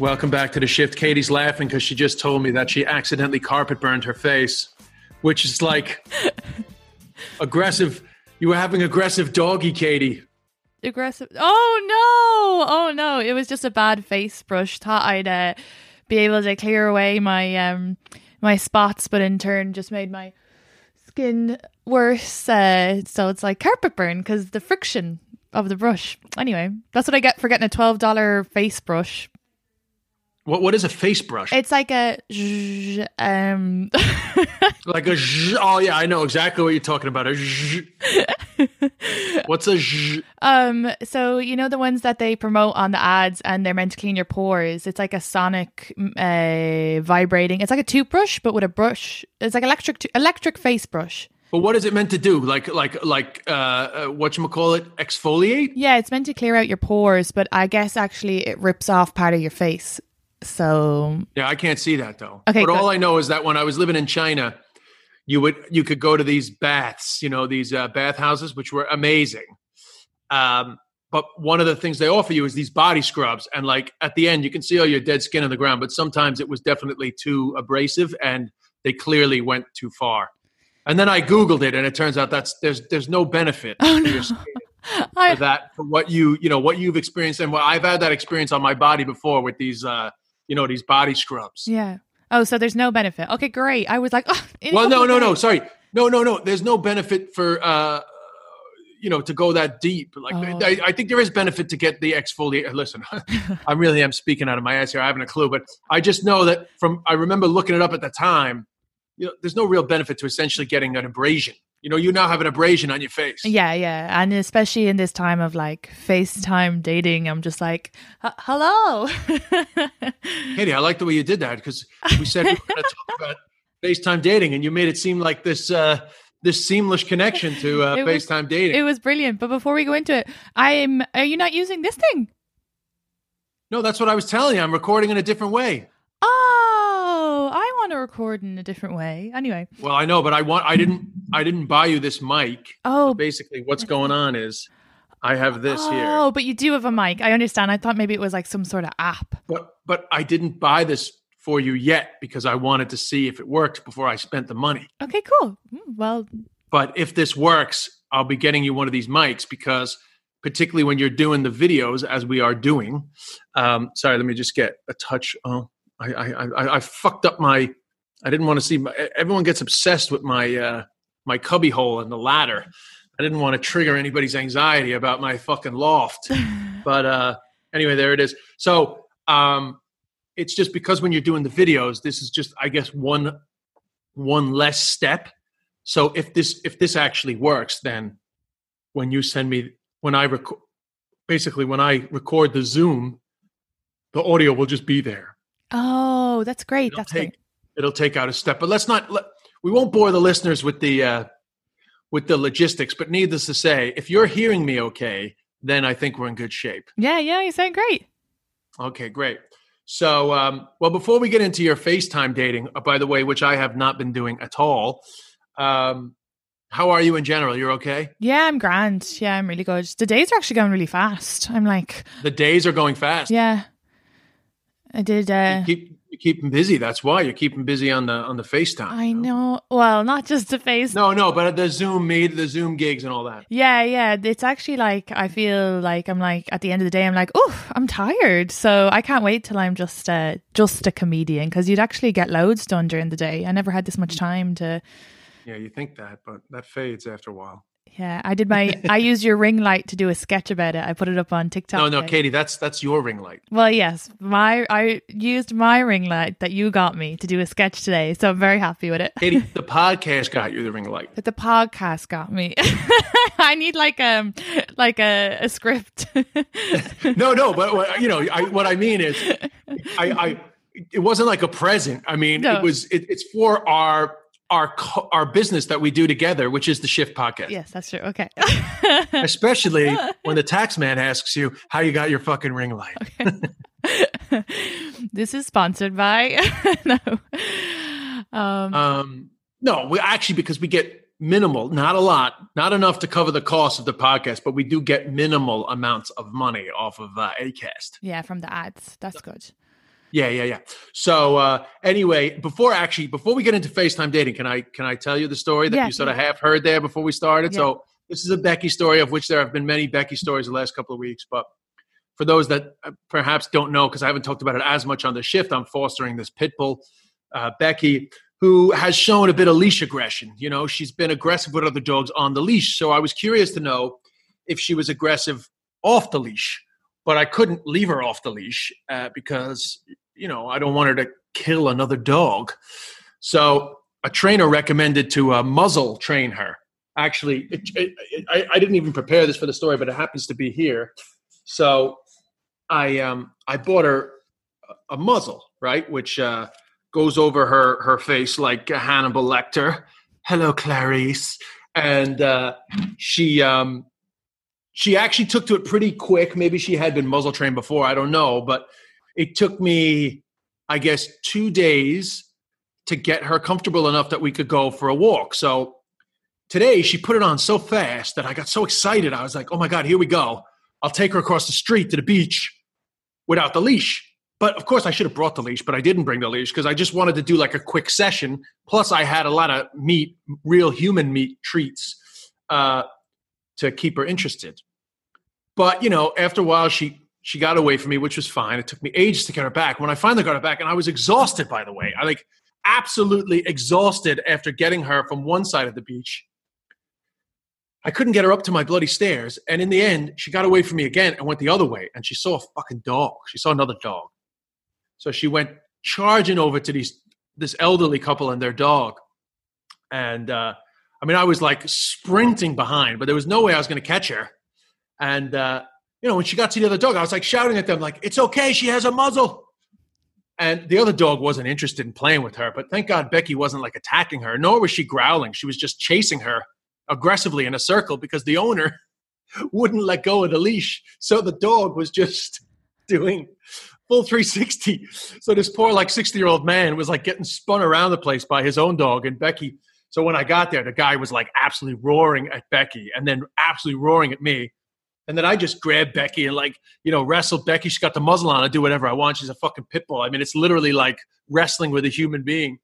Welcome back to the shift. Katie's laughing because she just told me that she accidentally carpet burned her face, which is like aggressive. You were having aggressive doggy, Katie. Aggressive. Oh no! Oh no! It was just a bad face brush. Thought I'd uh, be able to clear away my um my spots, but in turn just made my skin worse. Uh, so it's like carpet burn because the friction of the brush. Anyway, that's what I get for getting a twelve dollar face brush. What what is a face brush? It's like a um like a oh yeah, I know exactly what you're talking about. A What's a um so you know the ones that they promote on the ads and they're meant to clean your pores. It's like a sonic uh vibrating. It's like a toothbrush but with a brush. It's like electric to- electric face brush. But what is it meant to do? Like like like uh, uh what you call it? Exfoliate? Yeah, it's meant to clear out your pores, but I guess actually it rips off part of your face. So Yeah, I can't see that though. Okay, but all good. I know is that when I was living in China, you would you could go to these baths, you know, these uh, bath houses, which were amazing. Um, but one of the things they offer you is these body scrubs, and like at the end, you can see all your dead skin on the ground. But sometimes it was definitely too abrasive, and they clearly went too far. And then I googled it, and it turns out that's there's there's no benefit Oh, no. your skin I, for that for what you you know what you've experienced and what I've had that experience on my body before with these uh you know these body scrubs. yeah. Oh, so there's no benefit. Okay, great. I was like, oh, Well, no, no, no. Sorry, no, no, no. There's no benefit for uh you know to go that deep. Like Oh. I, I think there is benefit to get the exfoliate. Listen, I really am speaking out of my ass here. I haven't a clue, but I just know that from I remember looking it up at the time. You know, there's no real benefit to essentially getting an abrasion. You know, you now have an abrasion on your face. Yeah, yeah. And especially in this time of like FaceTime dating, I'm just like, hello. Katie, I like the way you did that because we said we were going to talk about FaceTime dating, and you made it seem like this uh, this seamless connection to uh, It was- FaceTime dating. it was brilliant. But before we go into it, I'm, are you not using this thing? no, that's what I was telling you. I'm recording in a different way. Oh, to record in a different way. Anyway. Well, I know, but I want I didn't I didn't buy you this mic. Oh, Basically, what's going on is I have this oh, here, Oh, but you do have a mic. I understand. I thought maybe it was like some sort of app. but but I didn't buy this for you yet because I wanted to see if it worked before I spent the money. Okay, cool. Mm, Well, But if this works, I'll be getting you one of these mics because particularly when you're doing the videos as we are doing. Um, sorry, let me just get a touch. Oh, I I I, I fucked up my. I didn't want to see. My, everyone gets obsessed with my uh, my cubby hole and the ladder. I didn't want to trigger anybody's anxiety about my fucking loft. but uh, anyway, there it is. So um, it's just because when you're doing the videos, this is just I guess one one less step. So if this if this actually works, then when you send me when I record, basically when I record the Zoom, the audio will just be there. oh, that's great. It'll That's take great. It'll take out a step. But let's not let, we won't bore the listeners with the uh, with the logistics. But needless to say, if you're hearing me okay, then I think we're in good shape. Yeah, yeah, you sound great. Okay, great. So, um, well, before we get into your FaceTime dating, uh, by the way, which I have not been doing at all, um, how are you in general? You're okay? Yeah, I'm grand. Yeah, I'm really good. The days are actually going really fast. I'm like, The days are going fast. yeah. I did uh keep You keep them busy. That's why you keep them busy on the on the FaceTime. I you know. Well, not just the face. No, no, but the Zoom meet, the Zoom gigs, and all that. Yeah, yeah. It's actually like I feel like I'm like at the end of the day I'm like, oh, I'm tired. So I can't wait till I'm just uh, just a comedian because you'd actually get loads done during the day. I never had this much time to. Yeah, you think that, but that fades after a while. Yeah, I did my. I used your ring light to do a sketch about it. I put it up on TikTok. No, no. Katie, that's that's your ring light. Well, yes, my I used my ring light that you got me to do a sketch today, so I'm very happy with it. Katie, the podcast got you the ring light. But the podcast got me. I need like um like a, a script. No, no, but what, you know, I, what I mean is, I, I, it wasn't like a present. I mean, No. it was. It, it's for our our our business that we do together, which is the Shift Podcast. yes, that's true. Okay. Especially when the tax man asks you how you got your fucking ring light. Okay. this is sponsored by no. Um, Um, no, we actually because we get minimal, not a lot, not enough to cover the cost of the podcast, but we do get minimal amounts of money off of uh, Acast. yeah, from the ads. That's good. Yeah, yeah, yeah. So uh, anyway, before actually before we get into FaceTime dating, can I can I tell you the story that Yeah, you sort of half heard there before we started? Yeah. So this is a Becky story of which there have been many Becky stories the last couple of weeks, but for those that uh, perhaps don't know, because I haven't talked about it as much on the shift, I'm fostering this pit bull, uh, Becky, who has shown a bit of leash aggression. You know, she's been aggressive with other dogs on the leash. So I was curious to know if she was aggressive off the leash, but I couldn't leave her off the leash uh, because, you know, I don't want her to kill another dog. So a trainer recommended to uh, muzzle train her. Actually, it, it, it, I, I didn't even prepare this for the story, but it happens to be here. So I um I bought her a- muzzle, right, which uh, goes over her her face like Hannibal Lecter. Hello, Clarice, and uh, she um she actually took to it pretty quick. Maybe she had been muzzle trained before. I don't know, but it took me, I guess, two days to get her comfortable enough that we could go for a walk. So today she put it on so fast that I got so excited. I was like, oh my God, here we go. I'll take her across the street to the beach without the leash. But of course, I should have brought the leash, but I didn't bring the leash because I just wanted to do like a quick session. Plus, I had a lot of meat, real human meat treats uh, to keep her interested. But you know, after a while, she she got away from me, which was fine. It took me ages to get her back. When I finally got her back, and I was exhausted, by the way, I like absolutely exhausted after getting her from one side of the beach. I couldn't get her up to my bloody stairs, and in the end, she got away from me again and went the other way. And she saw a fucking dog. She saw another dog, so she went charging over to these this elderly couple and their dog. And uh, I mean, I was like sprinting behind, but there was no way I was going to catch her. And uh, you know, when she got to the other dog, I was like shouting at them, like, "It's okay, she has a muzzle." And the other dog wasn't interested in playing with her, but thank God Becky wasn't like attacking her, nor was she growling. She was just chasing her aggressively in a circle because the owner wouldn't let go of the leash. So the dog was just doing full 360. So this poor like 60 year old man was like getting spun around the place by his own dog and Becky. So when I got there, the guy was like absolutely roaring at Becky and then absolutely roaring at me. And then I just grab Becky and like, you know, wrestle Becky. She's got the muzzle on. I do whatever I want. She's a fucking pit bull. I mean, it's literally like wrestling with a human being.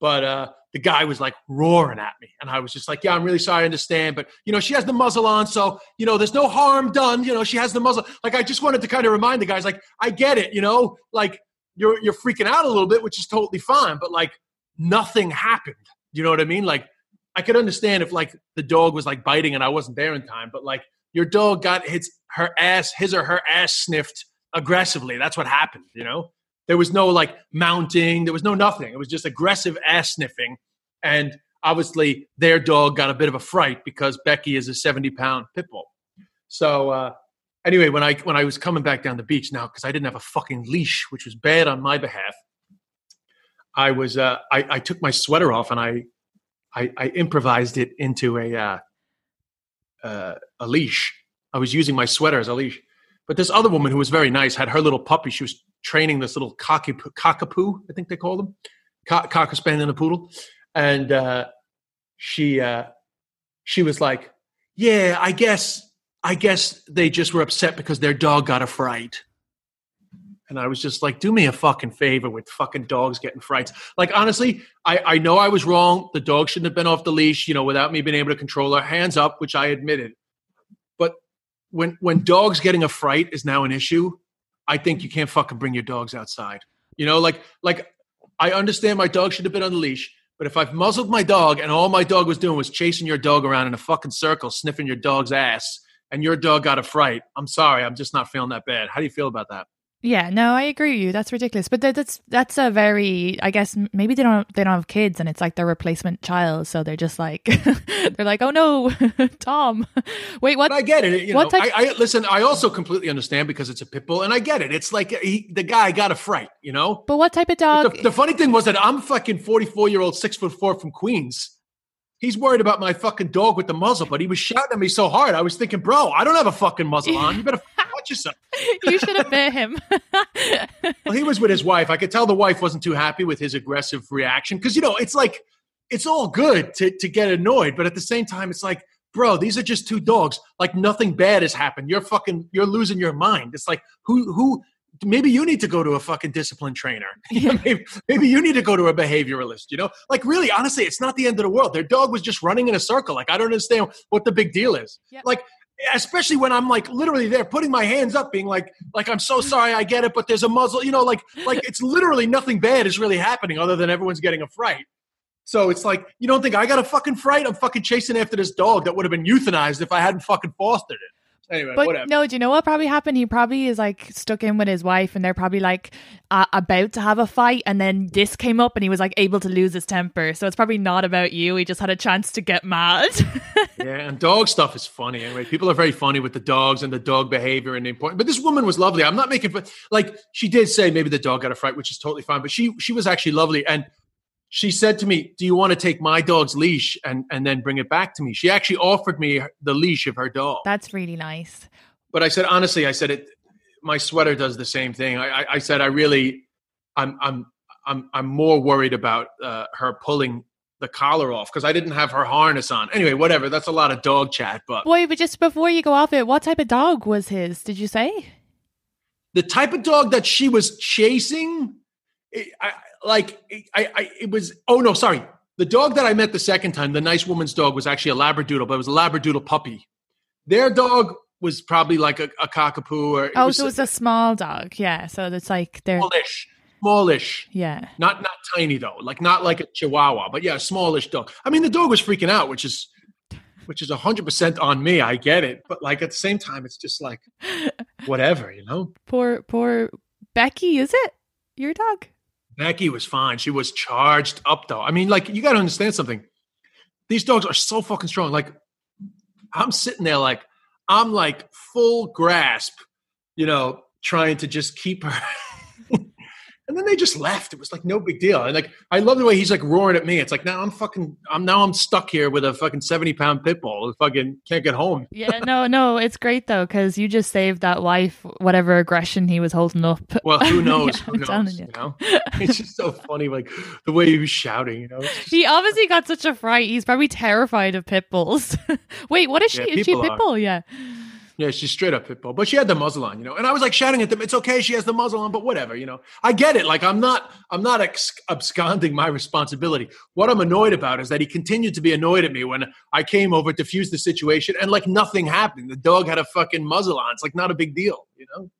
But uh, the guy was like roaring at me. And I was just like, yeah, I'm really sorry. I understand. But, you know, she has the muzzle on. So, you know, there's no harm done. You know, she has the muzzle. Like, I just wanted to kind of remind the guys, like, I get it, you know, like you're, you're freaking out a little bit, which is totally fine. But like nothing happened. You know what I mean? Like, I could understand if like the dog was like biting and I wasn't there in time, but like your dog got his her ass, his or her ass sniffed aggressively. That's what happened, you know? There was no like mounting, there was no nothing. It was just aggressive ass sniffing. And obviously their dog got a bit of a fright because Becky is a 70 pound pit bull. So uh anyway, when I when I was coming back down the beach now, because I didn't have a fucking leash, which was bad on my behalf, I was uh I, I took my sweater off and I I, I improvised it into a uh, uh, a leash. I was using my sweater as a leash. But this other woman who was very nice had her little puppy. She was training this little cockapoo, I think they call them, Co- cocker spaniel and a poodle. And uh, she uh, she was like, "Yeah, I guess I guess they just were upset because their dog got a fright." And I was just like, do me a fucking favor with fucking dogs getting frights. Like, honestly, I, I know I was wrong. The dog shouldn't have been off the leash, you know, without me being able to control her. Hands up, which I admitted. But when when dogs getting a fright is now an issue, I think you can't fucking bring your dogs outside. You know, like like I understand my dog should have been on the leash, but if I've muzzled my dog and all my dog was doing was chasing your dog around in a fucking circle, sniffing your dog's ass, and your dog got a fright, I'm sorry, I'm just not feeling that bad. How do you feel about that? Yeah, no, I agree with you. That's ridiculous. But that- that's that's a very, I guess maybe they don't they don't have kids, and it's like their replacement child, so they're just like they're like, oh no, Tom, wait, what? But I get it. You What know, type- I, I listen. I also completely understand because it's a pit bull, and I get it. It's like he, the guy got a fright. You know. But what type of dog? The, the funny thing was that I'm fucking 44 year old, six foot four from Queens. He's worried about my fucking dog with the muzzle, but he was shouting at me so hard. I was thinking, bro, I don't have a fucking muzzle on. You better watch yourself. you should have bit him. Well, he was with his wife. I could tell the wife wasn't too happy with his aggressive reaction because you know it's like it's all good to to get annoyed, but at the same time, it's like, bro, these are just two dogs. Like nothing bad has happened. You're fucking you're losing your mind. It's like who who. Maybe you need to go to a fucking discipline trainer. maybe, maybe you need to go to a behavioralist. You know, like really, honestly, it's not the end of the world. Their dog was just running in a circle. Like I don't understand what the big deal is. Yep. Like especially when I'm like literally there putting my hands up, being like, like I'm so sorry, I get it, but there's a muzzle, you know, like like it's literally nothing bad is really happening other than everyone's getting a fright. So it's like you don't think I got a fucking fright? I'm fucking chasing after this dog that would have been euthanized if I hadn't fucking fostered it. Anyway, But whatever. no, do you know what probably happened? He probably is like stuck in with his wife, and they're probably like uh, about to have a fight, and then this came up, and he was like able to lose his temper. So it's probably not about you. He just had a chance to get mad. Yeah, and dog stuff is funny. Anyway, people are very funny with the dogs and the dog behavior and the important. But this woman was lovely. I'm not making fun. Like she did say maybe the dog got a fright, which is totally fine. But she she was actually lovely, and she said to me, "Do you want to take my dog's leash and and then bring it back to me?" She actually offered me the leash of her dog. That's really nice. But I said honestly, I said it. My sweater does the same thing. I, I, I said I really, I'm I'm I'm I'm more worried about uh, her pulling the collar off because I didn't have her harness on. Anyway, whatever. That's a lot of dog chat, but. Boy, but just before you go off it, what type of dog was his? Did you say? the type of dog that she was chasing, it, I, like I, I, it was. Oh no, sorry. The dog that I met the second time, the nice woman's dog, was actually a Labradoodle, but it was a Labradoodle puppy. Their dog was probably like a, a cockapoo, or Oh, was so it was a small dog. Yeah. So it's like they're smallish, smallish. yeah. Not not tiny though, like not like a Chihuahua, but yeah, a smallish dog. I mean, the dog was freaking out, which is which is hundred percent on me. I get it, but like at the same time, it's just like whatever, you know. Poor poor Becky, is it your dog? Becky was fine. She was charged up though. I mean, like you got to understand something. These dogs are so fucking strong. Like I'm sitting there, like I'm like full grasp, you know, trying to just keep her. and then they just left. It was like no big deal. And like I love the way he's like roaring at me. It's like now I'm fucking. I'm now I'm stuck here with a fucking seventy pound pit bull. Fucking can't get home. Yeah, no, no, it's great though because you just saved that wife whatever aggression he was holding up. Well, who knows? Yeah, who I'm knows? telling You you. know, it's just so funny, like the way he was shouting. You know, just- He obviously got such a fright. He's probably terrified of pit bulls. Wait, what is she? Yeah, is she a pit bull? Yeah. Yeah, she's straight up pit bull, but she had the muzzle on, you know. And I was like shouting at them, "It's okay, she has the muzzle on, but whatever, you know." I get it. Like I'm not, I'm not ex- absconding my responsibility. What I'm annoyed about is that he continued to be annoyed at me when I came over, diffused the situation, and like nothing happened. The dog had a fucking muzzle on. It's like not a big deal, you know.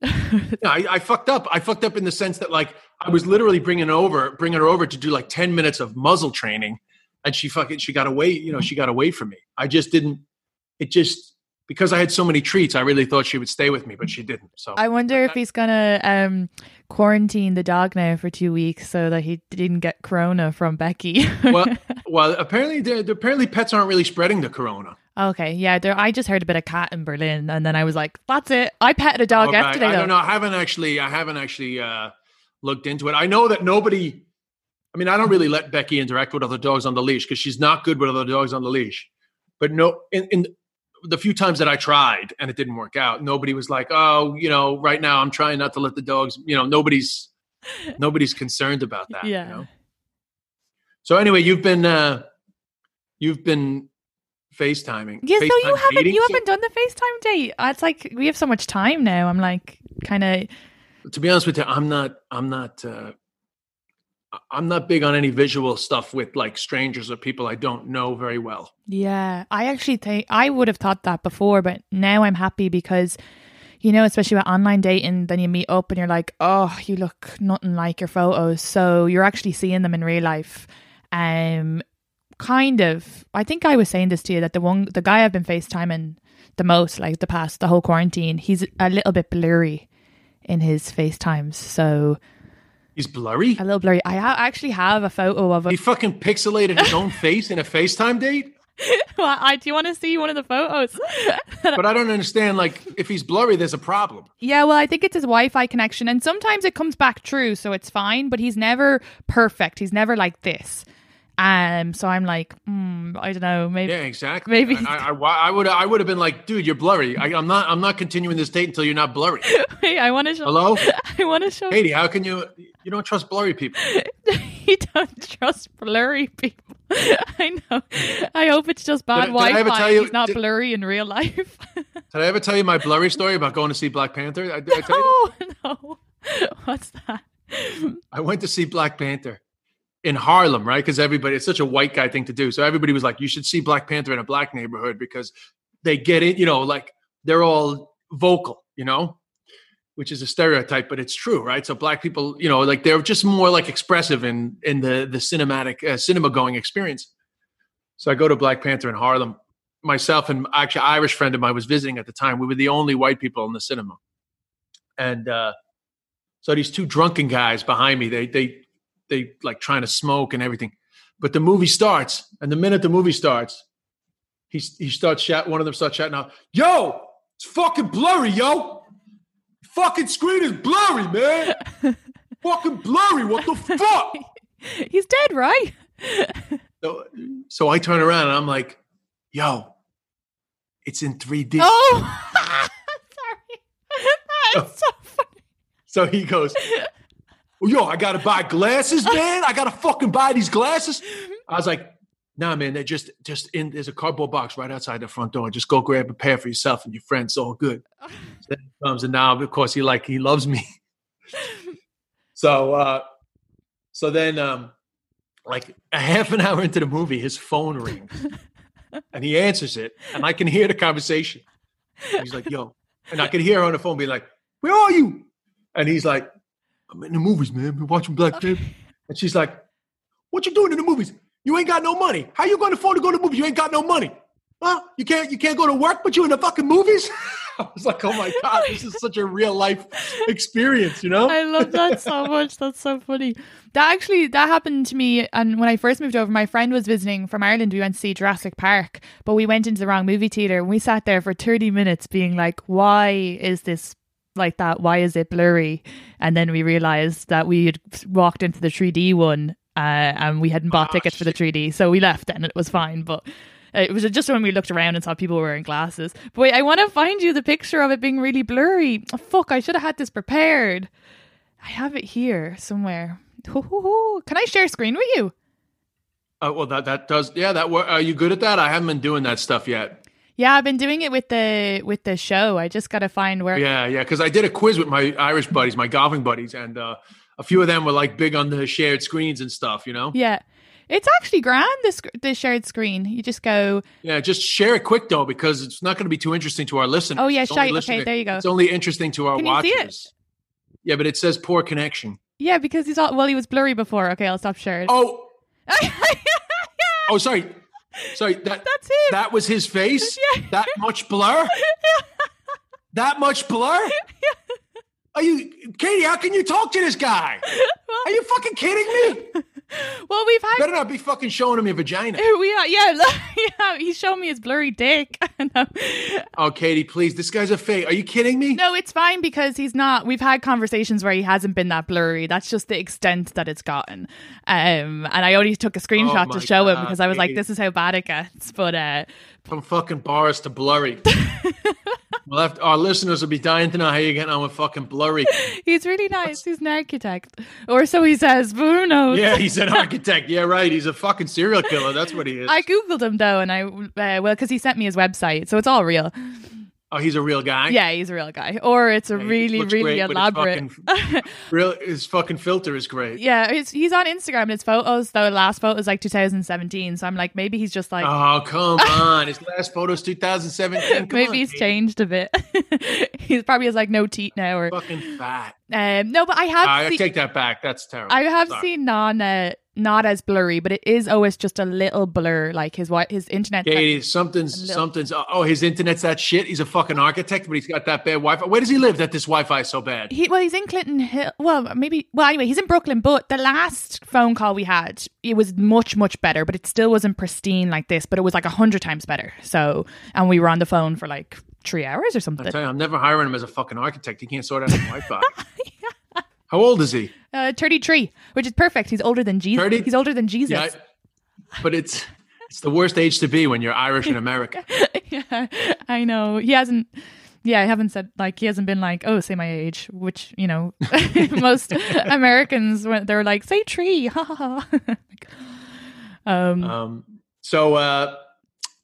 Yeah, I, I fucked up. I fucked up in the sense that like I was literally bringing over, bringing her over to do like ten minutes of muzzle training, and she fucking she got away. You know, she got away from me. I just didn't. It just because I had so many treats, I really thought she would stay with me, but she didn't. So I wonder if he's gonna um quarantine the dog now for two weeks so that he didn't get corona from Becky. well, well, apparently, they're- they're- apparently, pets aren't really spreading the corona. okay, yeah. There, I just heard a bit of cat in Berlin, and then I was like, "That's it." I petted a dog Okay, yesterday. I though. don't know. I haven't actually. I haven't actually uh, looked into it. I know that nobody. I mean, I don't really let Becky interact with other dogs on the leash because she's not good with other dogs on the leash. But no, in, in the few times that I tried and it didn't work out, nobody was like, "Oh, you know, right now I'm trying not to let the dogs." You know, nobody's nobody's concerned about that. Yeah. You know? So anyway, you've been uh, you've been FaceTiming. Yeah, so you haven't dating. you haven't done the FaceTime date. Uh, It's like we have so much time now. I'm like kind of to be honest with you, I'm not. I'm not. Uh, I'm not big on any visual stuff with like strangers or people I don't know very well. yeah. I actually think I would have thought that before, but now I'm happy because you know, especially with online dating, then you meet up and you're like, oh, you look nothing like your photos. So you're actually seeing them in real life. Um, kind of. I think I was saying this to you that the one, the guy I've been FaceTiming the most, like the past, the whole quarantine, he's a little bit blurry in his FaceTimes. So He's blurry. a little blurry. I ha- actually have a photo of him. He fucking pixelated his own face in a FaceTime date. Well, I, do want to see one of the photos? But I don't understand. Like, if he's blurry, there's a problem. Yeah, well, I think it's his Wi-Fi connection, and sometimes it comes back true, so it's fine. But he's never perfect. He's never like this. Um, so I'm like, hmm, I don't know, maybe. Yeah, exactly. Maybe- I, I, I would. I would have been like, dude, you're blurry. I, I'm not. I'm not continuing this date until you're not blurry. Wait, I want to show. Hello, I want to show. Katie. How can you? You don't trust blurry people. you don't trust blurry people. I know. I hope it's just bad Did I- did I ever Wi-Fi. tell you- He's not did- blurry in real life. Did I ever tell you my blurry story about going to see Black Panther? I, did I tell you? oh no, what's that? I went to see Black Panther in Harlem, right? Because everybody, it's such a white guy thing to do. So everybody was like, you should see Black Panther in a black neighborhood because they get it, you know, like they're all vocal, you know, which is a stereotype, but it's true, right? So black people, you know, like they're just more like expressive in in the the cinematic uh, cinema going experience. So I go to Black Panther in Harlem. Myself and actually Irish friend of mine was visiting at the time. We were the only white people in the cinema, and uh, so these two drunken guys behind me, they they they like trying to smoke and everything. But the movie starts, and the minute the movie starts, he he starts shout. One of them starts shouting out, "Yo, it's fucking blurry, yo! Fucking screen is blurry, man! fucking blurry! What the fuck?" He's dead, right? So, so I turn around and I'm like, "Yo, it's in 3D." Oh, sorry. That's so funny. So he goes, "Yo, I gotta buy glasses, man. I gotta fucking buy these glasses." I was like, "Nah, man. They're just just in. There's a cardboard box right outside the front door. Just go grab a pair for yourself and your friends. It's all good." So then he comes and now, of course, he like he loves me. so, uh, so then, um, like a half an hour into the movie, his phone rings, and he answers it, and I can hear the conversation. He's like, "Yo," and I can hear her on the phone being like, "Where are you?" And he's like, I'm in the movies, man. We're watching Black Panther. And she's like, What you doing in the movies? You ain't got no money. How you going to afford to go to the movies? You ain't got no money. Huh? You can't you can't go to work, but you in the fucking movies? I was like, oh my God, this is such a real life experience, you know? I love that so much. That's so funny. That actually that happened to me and when I first moved over, my friend was visiting from Ireland. We went to see Jurassic Park, but we went into the wrong movie theater and we sat there for 30 minutes being like, why is this like that? Why is it blurry? And then we realized that we had walked into the 3D one uh, and we hadn't bought Ah, tickets for the 3D. So we left and it was fine, but it was just when we looked around and saw people wearing glasses. But wait, I want to find you the picture of it being really blurry. Oh, fuck, I should have had this prepared. I have it here somewhere. Can I share screen with you? Uh, well, that, that does, yeah, that, are you good at that? I haven't been doing that stuff yet. Yeah, I've been doing it with the with the show. I just got to find where. Yeah, yeah, because I did a quiz with my Irish buddies, my golfing buddies, and uh, a few of them were like big on the shared screens and stuff, you know? Yeah. It's actually grand. this sc- the shared screen. You just go. Yeah, just share it quick though, because it's not going to be too interesting to our listeners. Oh, yeah, shite. Okay, there you go. It's only interesting to our Can you watchers. Yeah, but it says poor connection. Yeah, because he's all well. He was blurry before. Okay, I'll stop sharing. Oh, oh, sorry, sorry. That That's him. that was his face. Yeah. That much blur. that much blur. Are you, Katie? How can you talk to this guy? Are you fucking kidding me? well, we've had. Better not be fucking showing him your vagina. We are, yeah, yeah. He's showing me his blurry dick. no. Oh, Katie, please. This guy's a fake. Are you kidding me? no, it's fine because he's not. We've had conversations where he hasn't been that blurry. That's just the extent that it's gotten. Um, and I only took a screenshot Oh to show him because I was like, "This is how bad it gets." But uh, From fucking bars to blurry. Well, after, our listeners will be dying to know how you're getting on with fucking blurry. He's really nice. He's an architect, or so he says. But who knows? Yeah, he's an architect. Yeah, right. He's a fucking serial killer. That's what he is. I googled him though, and I uh, well because he sent me his website, so it's all real. Oh, he's a real guy. Yeah, he's a real guy, or it's a Yeah, really, really with his elaborate. fucking- Real, his fucking filter is great. yeah, he's, he's on Instagram. and His photos, though, the last photo is like 2017. So I'm like, maybe he's just like, Oh, come on. His last photo's 2017. Come maybe on, he's Katie. changed a bit. he's probably has like no teeth now, or Fucking fat. um, no. But I have, I take that back. That's terrible. I have Sorry. seen non, uh, not as blurry, but it is always just a little blur. Like his what his internet. Katie, something's something's. Uh, oh, his internet's that shit. He's a fucking architect, but he's got that bad Wi-Fi. Where does he live? That this Wi-Fi is so bad. He well, he's in Clinton Hill. Well, maybe. Well, anyway, he's in Brooklyn. But the last phone call we had, it was much much better, but it still wasn't pristine like this. But it was like a hundred times better. So, and we were on the phone for like three hours or I something. tell you, I'm never hiring him as a fucking architect. He can't sort out his Wi-Fi. How old is he? Uh, Thirty-three, which is perfect. He's older than Jesus. 30? He's older than Jesus. Yeah, I- but it's it's the worst age to be when you're Irish in America. yeah, I know. He hasn't. Yeah, I haven't said like he hasn't been like, oh, say my age, which you know, most Americans when they're like, say tree, ha ha ha. Um, Um, so, uh,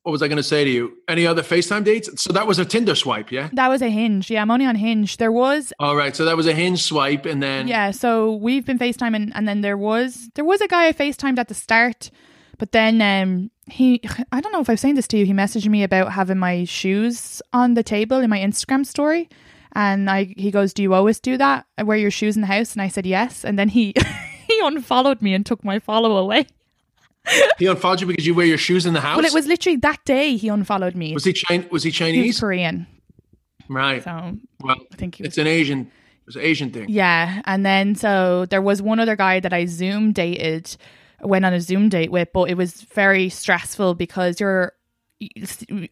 what was I going to say to you? Any other FaceTime dates? So that was a Tinder swipe, yeah. that was a Hinge. Yeah, I'm only on Hinge. There was All right, so that was a hinge swipe, and then yeah. So we've been FaceTiming, and then there was there was a guy I FaceTimed at the start, but then um he I don't know if I've saying this to you. He messaged me about having my shoes on the table in my Instagram story. And I, he goes, "Do you always do that? I wear your shoes in the house?" And I said, "Yes." And then he, he unfollowed me and took my follow away. He unfollowed you because you wear your shoes in the house. Well, it was literally that day he unfollowed me. was he Chinese? Was he He was Korean, Right. so Well, I think he was. it's an Asian. It's an Asian thing. Yeah, and then so there was one other guy that I Zoom dated, went on a Zoom date with, but it was very stressful because you're.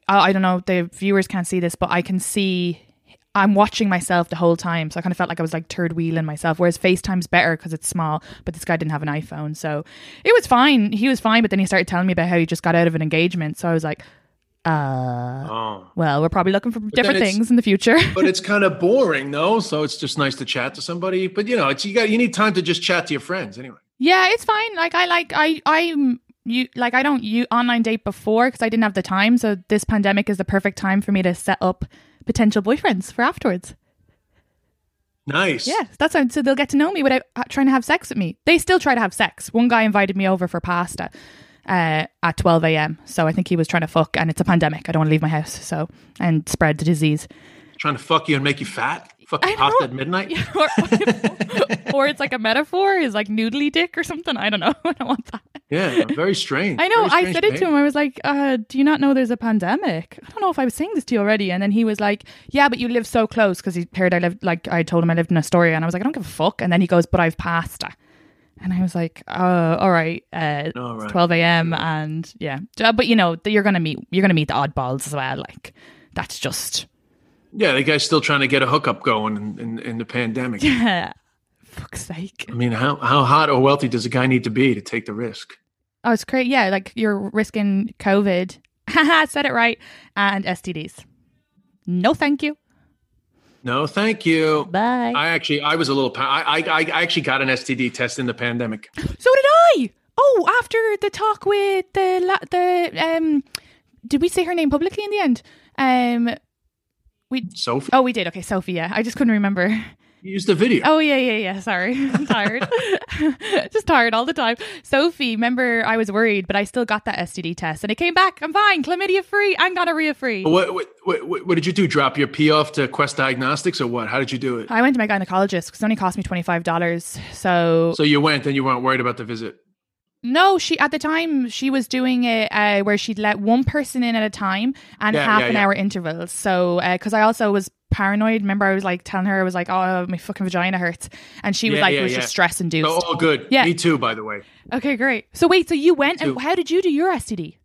I don't know. The viewers can't see this, but I can see. I'm watching myself the whole time, so I kind of felt like I was like third wheeling myself. Whereas FaceTime's better because it's small, but this guy didn't have an iPhone, so it was fine. He was fine, but then he started telling me about how he just got out of an engagement. So I was like, uh, Oh. well, we're probably looking for different things in the future. But it's kind of boring, though. So it's just nice to chat to somebody. But you know, it's you got you need time to just chat to your friends anyway. Yeah, it's fine. Like I like I I'm you like I don't you online date before because I didn't have the time. So this pandemic is the perfect time for me to set up potential boyfriends for afterwards. Nice. Yeah, that's how, so they'll get to know me without uh, trying to have sex with me. They still try to have sex. One guy invited me over for pasta uh, at 12 a.m. So I think he was trying to fuck, and it's a pandemic. I don't want to leave my house, so and spread the disease. Trying to fuck you and make you fat. Fuck pasta at midnight. or, or it's like a metaphor, is like noodly dick or something. I don't know. I don't want that. Yeah, very strange. I know. Very I said it to him. I was like, uh, "Do you not know there's a pandemic?" I don't know if I was saying this to you already. And then he was like, "Yeah, but you live so close because he heard I lived like I told him I lived in Astoria." And I was like, "I don't give a fuck." And then he goes, "But I've passed." And I was like, "Oh, all right." Uh, All it's 12 a.m. and yeah, Uh, but you know, you're gonna meet you're gonna meet the oddballs as well. Like that's just Yeah, the guy's still trying to get a hookup going in, in, in the pandemic. Yeah, fuck's sake. I mean, how how hot or wealthy does a guy need to be to take the risk? Oh, it's crazy. Yeah, like you're risking COVID. Haha, said it right. And STDs. No, thank you. No, thank you. Bye. I actually, I was a little. I, I, I actually got an STD test in the pandemic. So did I. Oh, after the talk with the the um, did we say her name publicly in the end? Um, we Sophie, oh we did. Okay, Sophie. Yeah, I just couldn't remember. use the video. Oh yeah, yeah, yeah. Sorry, I'm tired. just tired all the time. Sophie, remember I was worried, but I still got that STD test and it came back. I'm fine, chlamydia free and gonorrhea free. What, what, what, what did you do? Drop your pee off to Quest Diagnostics or what? How did you do it? I went to my gynecologist because it only cost me twenty five dollars. So So you went and you weren't worried about the visit. No, she at the time she was doing it uh, where she'd let one person in at a time and Yeah, half yeah, an yeah. hour intervals. So because I also was paranoid. Remember, I was like telling her I was like, "Oh, my fucking vagina hurts," and she was like, "It was just stress induced." Oh, all good. Yeah. Me too, by the way. Okay, great. So wait, so you went and how did you do your STD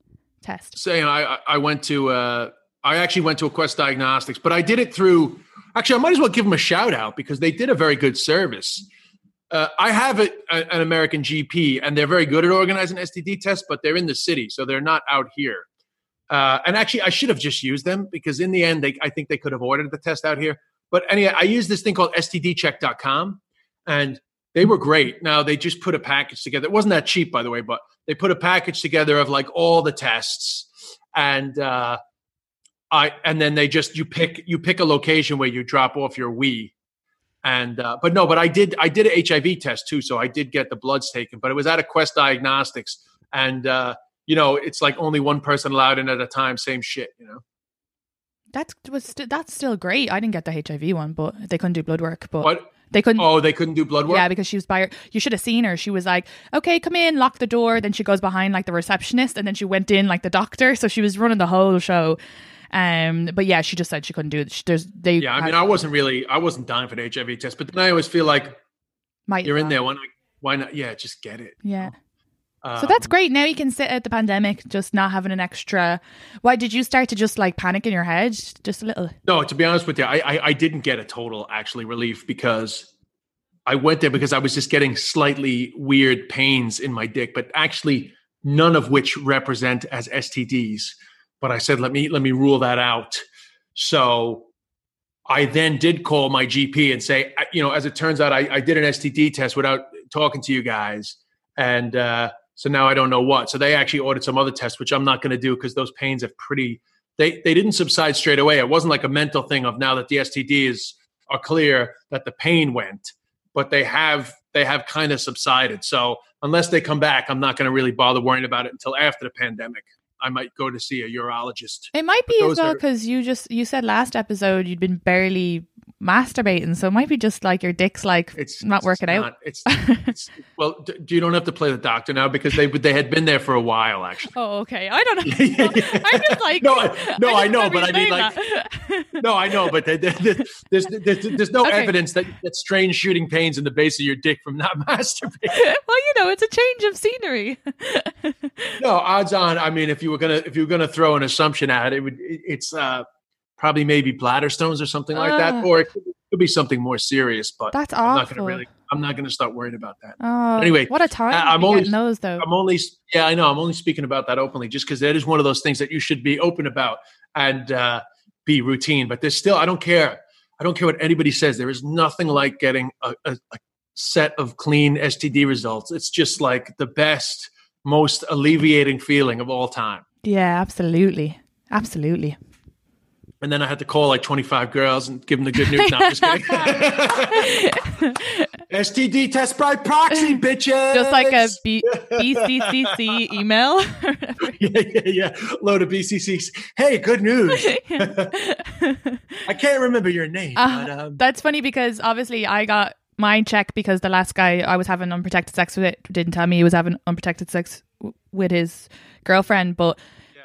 test? Saying I, I- I went to, uh, I actually went to a Quest Diagnostics, but I did it through. Actually, I might as well give them a shout out because they did a very good service. Uh, I have a, a- an American GP, and they're very good at organizing STD tests, but they're in the city, so they're not out here. Uh, and actually, I should have just used them because in the end, they, I think they could have ordered the test out here. But anyway, I used this thing called STDcheck.com, and they were great. Now they just put a package together. It wasn't that cheap, by the way, but they put a package together of like all the tests, and uh, I and then they just you pick you pick a location where you drop off your wee, and uh, but no, but I did I did an HIV test too, so I did get the bloods taken, but it was at a Quest Diagnostics, and uh, you know it's like only one person allowed in at a time. Same shit, you know. That's was st- that's still great. I didn't get the HIV one, but they couldn't do blood work. But What? they couldn't. Oh, they couldn't do blood work. Yeah, because she was by her. You should have seen her. She was like, "Okay, come in, lock the door." Then she goes behind like the receptionist, and then she went in like the doctor. So she was running the whole show. Um, but yeah, she just said she couldn't do it. She, there's they. Yeah, I mean, I wasn't really, I wasn't dying for the HIV test, but then I always feel like might you're in there. Why not? Why not? Yeah, just get it. Yeah. Um, So that's great. Now you can sit at the pandemic, just not having an extra. Why did you start to just like panic in your head, just a little? No, to be honest with you, I, I I didn't get a total actually relief because I went there because I was just getting slightly weird pains in my dick, but actually none of which represent as STDs. But I said, let me let me rule that out. So I then did call my GP and say, you know, as it turns out, I, I did an STD test without talking to you guys, and uh, so now I don't know what. So they actually ordered some other tests, which I'm not going to do because those pains are pretty. They they didn't subside straight away. It wasn't like a mental thing of now that the STDs are clear that the pain went, but they have they have kind of subsided. So unless they come back, I'm not going to really bother worrying about it until after the pandemic. I might go to see a urologist. It might be as well are- because you just you said last episode you'd been barely masturbating, so it might be just like your dick's like It's not it's working out. It's, it's well, d- you don't have to play the doctor now because they they had been there for a while actually. Oh, okay. I don't know. Yeah, yeah. I'm just like No, I- no, just I know, but I mean, like- No, I know, but there- there- there- there's there's, there's no Okay. evidence that that strange shooting pains in the base of your dick from not masturbating. well, you know, it's a change of scenery. No, odds on. I mean, if you were gonna if you were gonna throw an assumption at it, it would it- it's uh, probably maybe bladder stones or something like that, or it could, could be something more serious. But That's I'm not gonna really. I'm not gonna start worrying about that. Oh, Anyway, what a time! I, i'm be only- those though. I'm only yeah, I know. I'm only speaking about that openly, just because that is one of those things that you should be open about and uh, be routine. But there's still, I don't care. I don't care what anybody says. There is nothing like getting a, a, a set of clean STD results. It's just like the best, most alleviating feeling of all time. yeah, absolutely, absolutely. And then I had to call like 25 girls and give them the good news. No, I'm just kidding. STD test by proxy, bitches. Just like a B- BCCC email. yeah, yeah, yeah. Load of BCCs. Hey, good news. I can't remember your name, Uh, but um, That's funny because obviously I got my check because the last guy I was having unprotected sex with it didn't tell me he was having unprotected sex w- with his girlfriend, but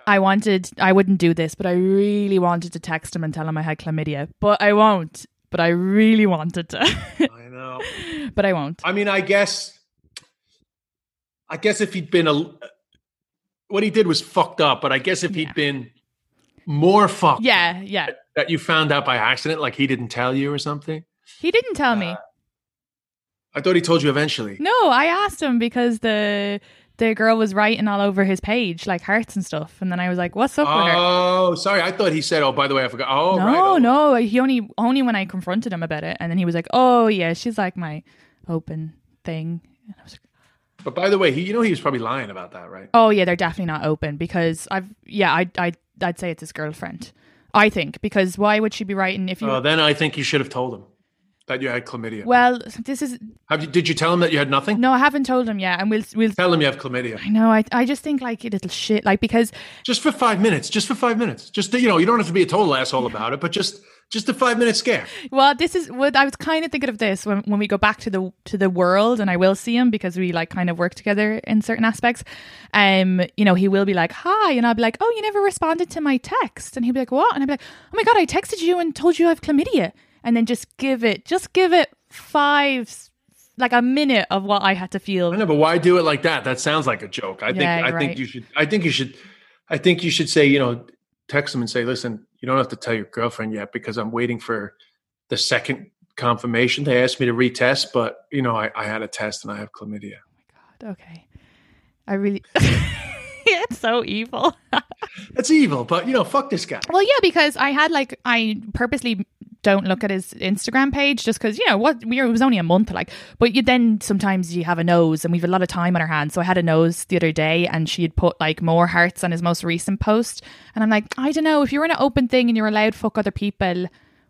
I wanted I wouldn't do this, but I really wanted to text him and tell him I had chlamydia, but I won't. But I really wanted to, I know. but I won't. I mean, I guess, I guess if he'd been a, what he did was fucked up. But I guess if Yeah. he'd been more fucked, Yeah, yeah. that you found out by accident, like he didn't tell you or something. He didn't tell me. Uh, I thought he told you eventually. No, I asked him because the the girl was writing all over his page, like hearts and stuff, and then I was like, "What's up with her?" Oh, sorry. I thought he said, "Oh, by the way, I forgot." Oh, no, right. Oh. no. He only only when I confronted him about it, and then he was like, "Oh yeah, she's like my open thing." And I was like, But by the way, he, you know, he was probably lying about that, right? "Oh yeah, they're definitely not open because I've yeah, I I I'd say it's his girlfriend. I think because why would she be writing if you? Oh, then I think you should have told him that you had chlamydia. well, this is Have you, did you tell him that you had nothing? no, I haven't told him yet, and we'll we'll. Tell him you have chlamydia. I know. I I just think like a little shit, like because Just for five minutes. Just for five minutes. Just you know, you don't have to be a total asshole about it, but just just a five minute scare. Well, this is what I was kind of thinking of this when, when we go back to the to the world, and I will see him because we like kind of work together in certain aspects. Um, you know, he will be like, "Hi," and I'll be like, "Oh, you never responded to my text," and he'll be like, "What?" And I'll be like, "Oh my god, I texted you and told you I have chlamydia," and then just give it, just give it five, like a minute of what I had to feel. I know, but why do it like that? That sounds like a joke. I think Yeah, I you're think you should I think you should I think you should say, you know, text them and say, listen, you don't have to tell your girlfriend yet because I'm waiting for the second confirmation. They asked me to retest, but you know, I, I had a test and I have chlamydia. Oh my God, okay, I really. it's so evil. That's evil, but you know, fuck this guy. Well, yeah, because I had like I purposely don't look at his Instagram page just because you know what we were, it was only a month like but you then sometimes you have a nose and we've a lot of time on our hands. So I had a nose the other day and she had put like more hearts on his most recent post. And I'm like I don't know if you're in an open thing and you're allowed fuck other people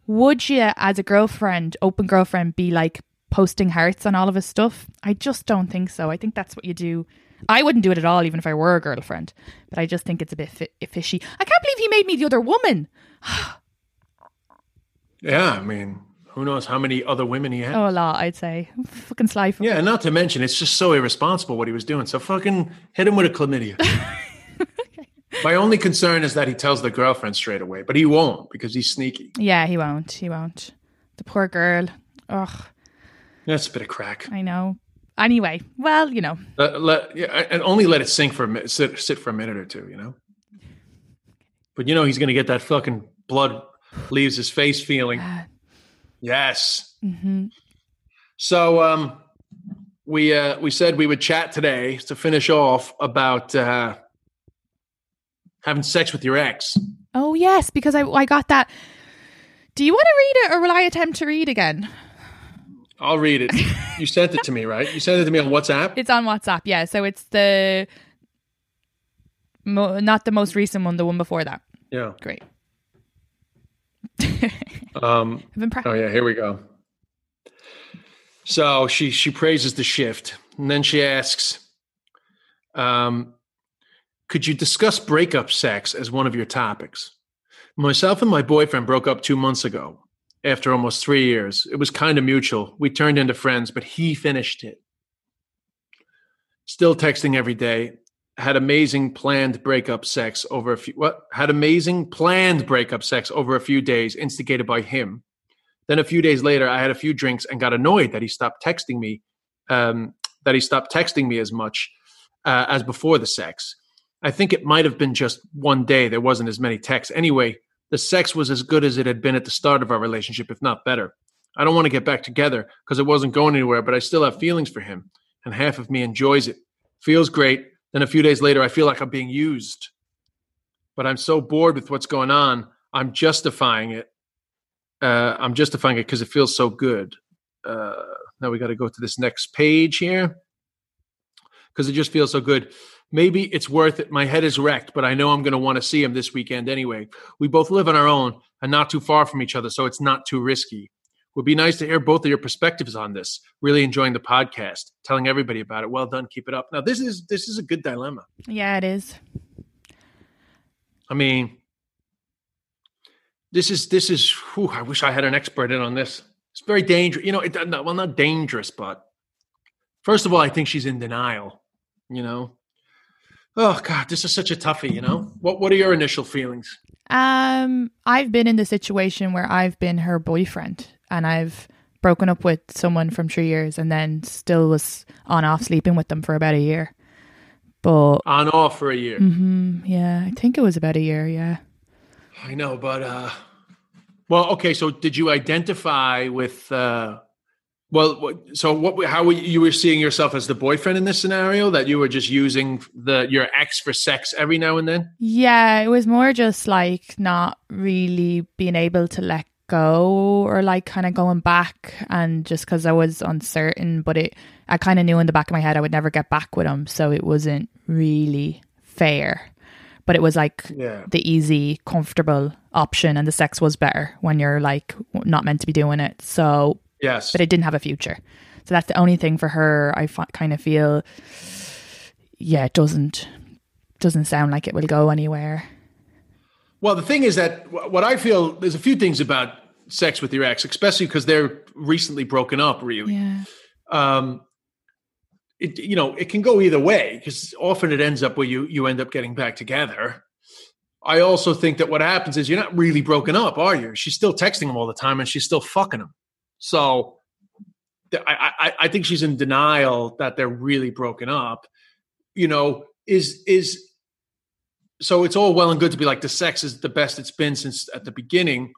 would you as a girlfriend open girlfriend be like posting hearts on all of his stuff? I just don't think so. I think that's what you do. I wouldn't do it at all even if I were a girlfriend but I just think it's a bit fi- fishy. I can't believe he made me the other woman Yeah, I mean, who knows how many other women he had? Oh, a lot, I'd say. Fucking sly. Yeah, not to mention, it's just so irresponsible what he was doing. So fucking hit him with a chlamydia. My only concern is that he tells the girlfriend straight away, but he won't because he's sneaky. Yeah, he won't. He won't. The poor girl. Ugh, That's a bit of crack. I know. Anyway, well, you know. Let, let- yeah, and only let it sink for a minute, sit, sit for a minute or two, you know. But you know he's gonna get that fucking blood leaves his face feeling. Yes. hmm So um, we uh, we said we would chat today to finish off about uh, having sex with your ex. Oh, yes, because I, I got that. Do you want to read it or will I attempt to read again? I'll read it. You sent it to me, right? You sent it to me on WhatsApp. It's on WhatsApp, yeah. So it's the. Mo- not the most recent one, the one before that. Yeah. Great. Um, I've been oh yeah, here we go. So she she praises the shift, and then she asks, um, "Could you discuss breakup sex as one of your topics?" Myself and my boyfriend broke up two months ago. After almost three years, it was kind of mutual. We turned into friends, but he finished it. Still texting every day. Had amazing planned breakup sex over a few. What? Had amazing planned breakup sex over a few days, instigated by him. Then a few days later, I had a few drinks and got annoyed that he stopped texting me. Um, that he stopped texting me as much uh, as before the sex. I think it might have been just one day. There wasn't as many texts. Anyway, the sex was as good as it had been at the start of our relationship, if not better. I don't want to get back together because it wasn't going anywhere, but I still have feelings for him, and half of me enjoys it. Feels great. Then a few days later, I feel like I'm being used. But I'm so bored with what's going on, I'm justifying it. Uh, I'm justifying it because it feels so good. Uh, now we got to go to this next page here because it just feels so good. Maybe it's worth it. My head is wrecked, but I know I'm going to want to see him this weekend anyway. We both live on our own and not too far from each other, so it's not too risky. Would be nice to hear both of your perspectives on this. Really enjoying the podcast, telling everybody about it. Well done, keep it up. Now this is this is a good dilemma. yeah, it is. I mean, this is this is. Whew, I wish I had an expert in on this. It's very dangerous. You know, it not, well not dangerous, but first of all, I think she's in denial. You know, oh god, this is such a toughie. You know, what what are your initial feelings? Um, I've been in the situation where I've been her boyfriend and I've broken up with someone from three years and then still was on off sleeping with them for about a year. But On off for a year. mhm, yeah, I think it was about a year. Yeah. I know, but uh, well, okay. So did you identify with? Uh, well, so what? How were you, you were seeing yourself as the boyfriend in this scenario? That you were just using the your ex for sex every now and then? Yeah, it was more just like not really being able to let go or like kind of going back and just because I was uncertain, but it I kind of knew in the back of my head I would never get back with him, so it wasn't really fair. But it was like Yeah. the easy, comfortable option, and the sex was better when you're like not meant to be doing it. So, Yes. but it didn't have a future. So that's the only thing for her. I f- kind of feel, yeah, it doesn't doesn't sound like it will go anywhere. Well, the thing is that what I feel there's a few things about sex with your ex, especially because they're recently broken up. Really, Yeah. um, it you know it can go either way because often it ends up where you you end up getting back together. I also think that what happens is you're not really broken up, are you? She's still texting him all the time and she's still fucking him. So I, I, I think she's in denial that they're really broken up. You know, is is so it's all well and good to be like the sex is the best it's been since at the beginning,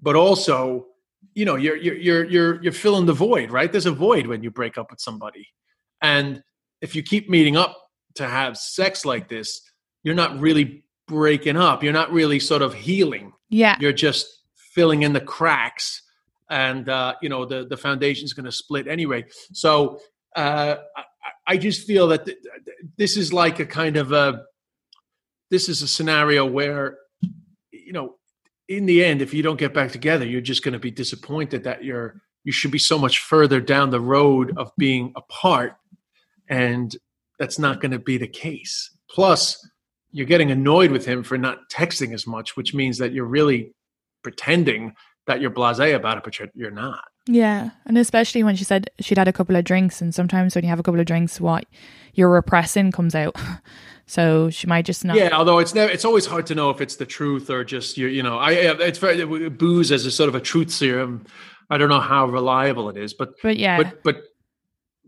but also, you know, you're you're you're you're you're filling the void, right? There's a void when you break up with somebody. And if you keep meeting up to have sex like this, you're not really breaking up. You're not really sort of healing. Yeah. You're just filling in the cracks, and uh, you know the the foundation's going to split anyway. So uh, I, I just feel that th- th- this is like a kind of a this is a scenario where you know in the end if you don't get back together you're just going to be disappointed that you're you should be so much further down the road of being apart and that's not going to be the case. Plus you're getting annoyed with him for not texting as much which means that you're really pretending that you're blasé about it but you're, you're not Yeah, and especially when she said she'd had a couple of drinks, and sometimes when you have a couple of drinks, what you're repressing comes out. So she might just not. Yeah, although it's never, it's always hard to know if it's the truth or just you. You know, I it's very booze as a sort of a truth serum. I don't know how reliable it is, but But yeah, but but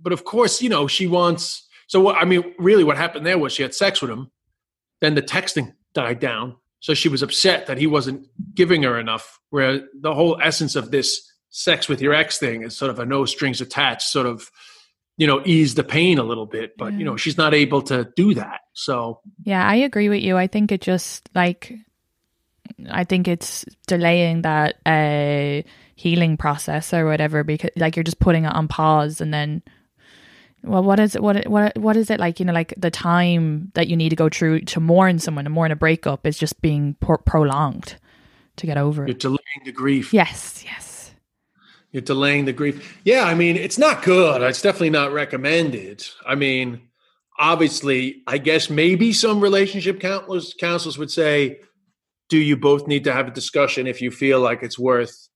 but of course, you know, she wants. So what I mean, really, what happened there was she had sex with him, then the texting died down, so she was upset that he wasn't giving her enough. Where the whole essence of this sex with your ex thing is sort of a no strings attached, sort of, you know, ease the pain a little bit. But you know, she's not able to do that. So yeah, I agree with you. I think it just like, I think it's delaying that uh healing process or whatever because like you're just putting it on pause and then. Well, what is it? What what what is it like? You know, like the time that you need to go through to mourn someone, to mourn a breakup, is just being pro- prolonged to get over you're it. delaying the grief. Yes, yes. You're delaying the grief. Yeah, I mean, it's not good. It's definitely not recommended. I mean, obviously, I guess maybe some relationship counselors counselors would say, do you both need to have a discussion if you feel like it's worth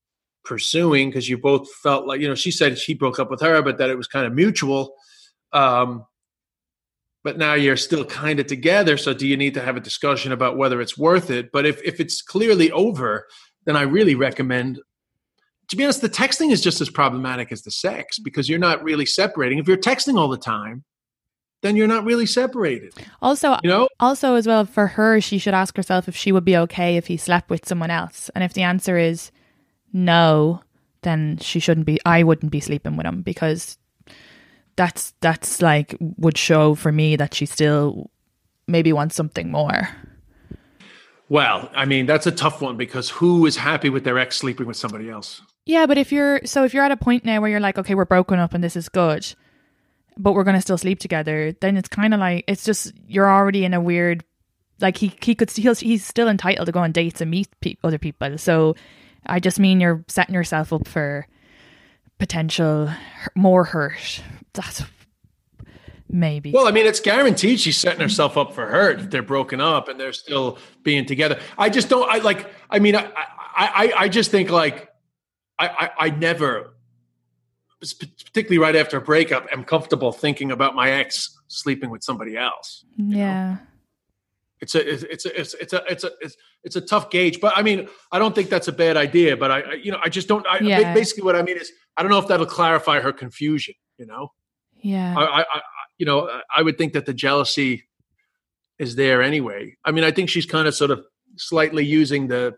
pursuing? Because you both felt like, you know, she said she broke up with her, but that it was kind of mutual. Um, but now you're still kind of together. So do you need to have a discussion about whether it's worth it? But if, if it's clearly over, then I really recommend to be honest, the texting is just as problematic as the sex mm-hmm. because you're not really separating. If you're texting all the time, then you're not really separated. Also, You know? also as well for her, she should ask herself if she would be okay if he slept with someone else, and if the answer is no, then she shouldn't be. I wouldn't be sleeping with him because that's that's like would show for me that she still maybe wants something more. Well, I mean, that's a tough one because who is happy with their ex sleeping with somebody else? Yeah, but if you're so if you're at a point now where you're like, okay, we're broken up and this is good, but we're gonna still sleep together, then it's kind of like it's just you're already in a weird, like he he could he's he's still entitled to go on dates and meet pe- other people. So I just mean you're setting yourself up for potential more hurt. That's maybe. Well, I mean, it's guaranteed she's setting herself up for hurt if they're broken up and they're still being together. I just don't. I like. I mean, I I I, just think like I, I I never, particularly right after a breakup, am comfortable thinking about my ex sleeping with somebody else. yeah. It's a it's a. it's a, it's it's a it's a it's, it's a tough gauge, but I mean, I don't think that's a bad idea. But I, I you know, I just don't. I, Yeah. Basically, what I mean is, I don't know if that'll clarify her confusion. You know, Yeah. I, I you know, I would think that the jealousy is there anyway. I mean, I think she's kind of sort of slightly using the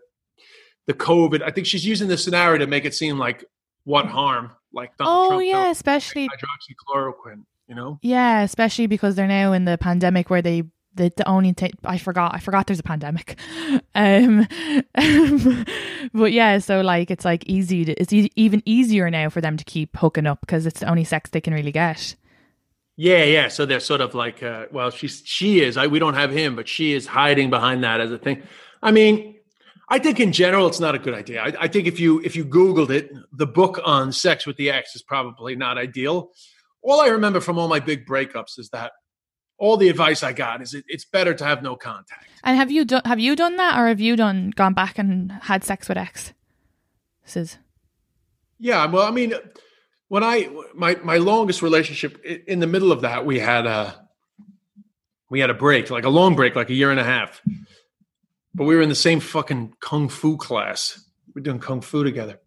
the COVID. I think she's using the scenario to make it seem like what harm, like Donald oh Trump yeah, especially hydroxychloroquine. You know, Yeah, especially because they're now in the pandemic where they the, the only ta- I forgot I forgot there's a pandemic, um, but yeah, so like it's like easy to it's e- even easier now for them to keep hooking up because it's the only sex they can really get. Yeah, yeah. So they're sort of like, uh, well, she's she is. I, we don't have him, but she is hiding behind that as a thing. I mean, I think in general it's not a good idea. I, I think if you if you Googled it, the book on sex with the ex is probably not ideal. All I remember from all my big breakups is that all the advice I got is it, it's better to have no contact. And have you done have you done that or have you done gone back and had sex with ex? Says Yeah, well, I mean, when I my my longest relationship in the middle of that, we had a we had a break, like a long break, like a year and a half. But we were in the same fucking kung fu class. We are doing kung fu together,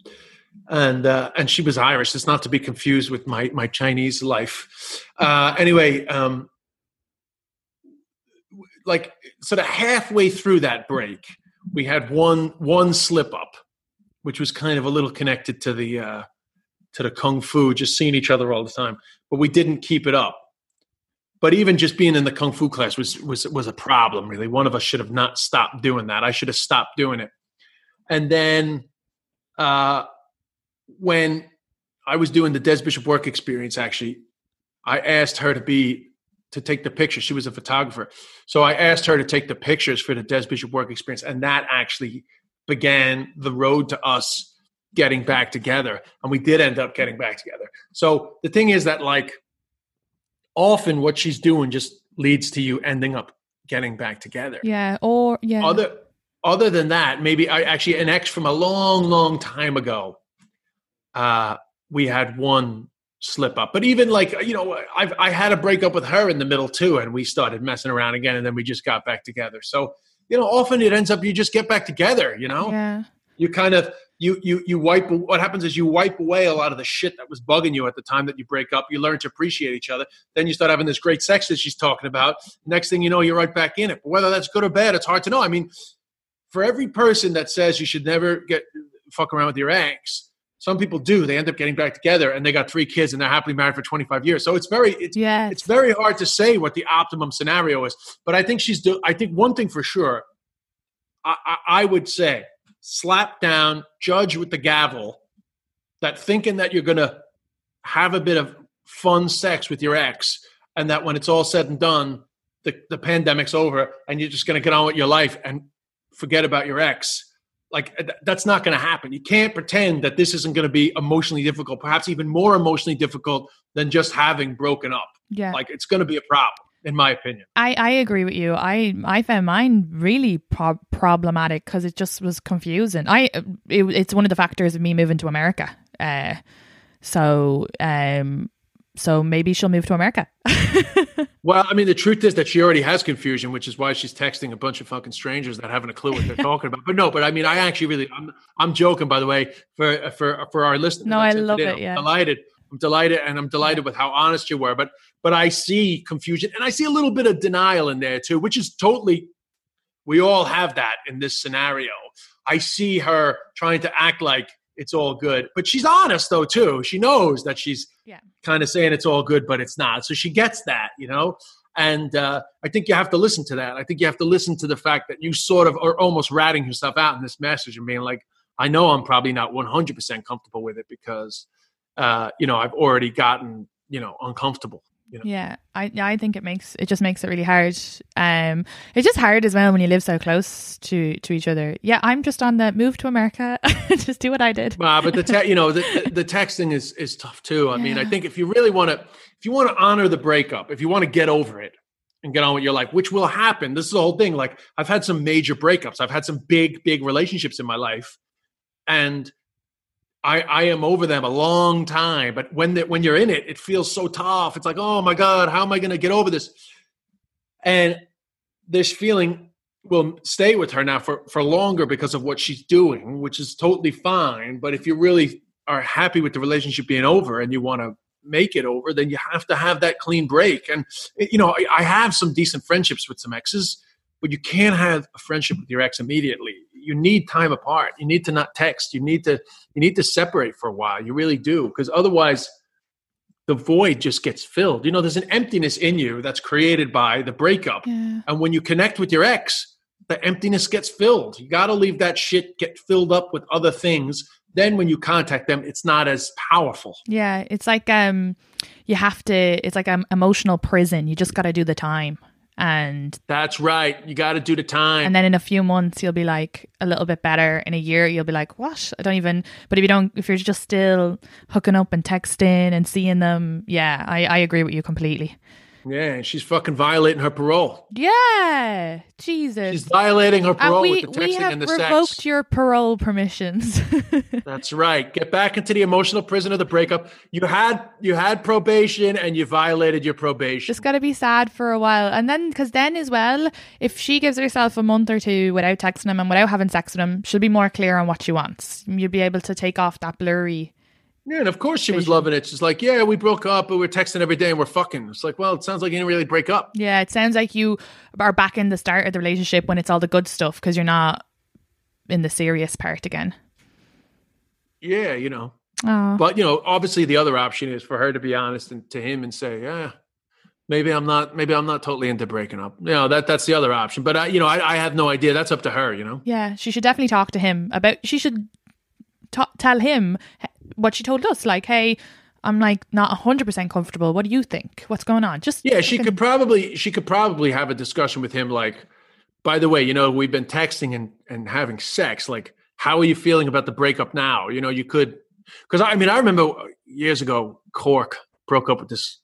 and uh, and she was Irish. It's not to be confused with my my Chinese life. Uh, anyway, um, like sort of halfway through that break, we had one one slip up, which was kind of a little connected to the uh, to the kung fu, just seeing each other all the time. But we didn't keep it up. but even just being in the kung fu class was was was a problem. Really, one of us should have not stopped doing that. I should have stopped doing it. And then, uh, when I was doing the Des Bishop work experience, actually, I asked her to be to take the pictures. She was a photographer, so I asked her to take the pictures for the Des Bishop work experience, and that actually began the road to us getting back together. And we did end up getting back together. So the thing is that like often what she's doing just leads to you ending up getting back together. Yeah. Or yeah. Other other than that, maybe I actually an ex from a long, long time ago. Uh, we had one slip up, but even like you know, I've I had a breakup with her in the middle too, and we started messing around again, and then we just got back together. So you know, often it ends up you just get back together. You know, Yeah. you kind of you you you wipe what happens is you wipe away a lot of the shit that was bugging you at the time that you break up. You learn to appreciate each other. Then you start having this great sex that she's talking about. Next thing you know you're right back in it. But whether that's good or bad it's hard to know. I mean for every person that says you should never get fuck around with your ex some people do. They end up getting back together and they got three kids and they're happily married for 25 years. So it's very it's Yes. it's very hard to say what the optimum scenario is. But i think she's do i think one thing for sure I, I, I would say slap down judge with the gavel that thinking that you're going to have a bit of fun sex with your ex and that when it's all said and done the, the pandemic's over and you're just going to get on with your life and forget about your ex like th- that's not going to happen. You can't pretend that this isn't going to be emotionally difficult perhaps even more emotionally difficult than just having broken up. Yeah. like it's going to be a problem in my opinion I, I agree with you. I I found mine really pro- problematic because it just was confusing. I it, it's one of the factors of me moving to America. Uh, so um, so maybe she'll move to America. Well, I mean, the truth is that she already has confusion, which is why she's texting a bunch of fucking strangers that haven't a clue what they're talking about. But no, but I mean, I actually really, I'm, I'm joking, by the way, for for for our listeners. No, I love today. it, I'm yeah. delighted. I'm delighted, and I'm delighted with how honest you were. But but I see confusion, and I see a little bit of denial in there too, which is totally. We all have that in this scenario. I see her trying to act like it's all good, but she's honest though too. She knows that she's Yeah. kind of saying it's all good, but it's not. So she gets that, you know. And uh, I think you have to listen to that. I think you have to listen to the fact that you sort of are almost ratting yourself out in this message and being like, I know I'm probably not 100% comfortable with it because, uh, you know, I've already gotten, you know, uncomfortable. You know? Yeah, I I think it makes it just makes it really hard. Um, it's just hard as well when you live so close to to each other. Yeah, I'm just on the move to America. just do what I did. Uh, but the te- you know the, the, the texting is is tough too. I mean, I think if you really want to, if you want to honor the breakup, if you want to get over it and get on with your life, which will happen. This is the whole thing. Like I've had some major breakups. I've had some big big relationships in my life, and I I am over them a long time. But when the, when you're in it, it feels so tough. It's like oh my god, how am I going to get over this? And this feeling will stay with her now for, for longer because of what she's doing, which is totally fine. But if you really are happy with the relationship being over and you want to make it over, then you have to have that clean break. And, eh, you know, I, I have some decent friendships with some exes, but you can't have a friendship with your ex immediately. You need time apart. You need to not text. You need to you need to separate for a while. You really do, because otherwise the void just gets filled. You know, there's an emptiness in you that's created by the breakup. Yeah. And when you connect with your ex, the emptiness gets filled. You got to leave that shit get filled up with other things. Then when you contact them, it's not as powerful. Yeah, it's like um, you have to. It's like an emotional prison. You just got to do the time, and That's right. You got to do the time. and then in a few months you'll be like a little bit better. In a year you'll be like, what? I don't even. But if you don't, if you're just still hooking up and texting and seeing them, yeah, I I agree with you completely. Yeah, and she's fucking violating her parole. Yeah, Jesus. She's violating her And parole we, with the we texting have and the revoked sex. your parole permissions. That's right. Get back into the emotional prison of the breakup. You had you had probation and you violated your probation. Just got to be sad for a while. And then, because then as well, if she gives herself a month or two without texting him and without having sex with him, she'll be more clear on what she wants. You'll be able to take off that blurry. Yeah, and of course she was loving it. She's like, "Yeah, we broke up, but we're texting every day and we're fucking." It's like, well, it sounds like you didn't really break up. Yeah, it sounds like you are back in the start of the relationship when it's all the good stuff because you're not in the serious part again. Yeah, you know. Oh, But you know, obviously, the other option is for her to be honest and to him and say, "Yeah, maybe I'm not maybe I'm not totally into breaking up. You know that that's the other option. But I, you know, I, I have no idea. That's up to her. You know. Yeah, she should definitely talk to him about. She should ta- tell him what she told us. Like, hey, I'm like not hundred percent comfortable. What do you think? What's going on? Just Yeah, she fucking- could probably she could probably have a discussion with him. Like, by the way, you know, we've been texting and and having sex. Like, how are you feeling about the breakup now? You know, you could because I mean, I remember years ago, Cork broke up with this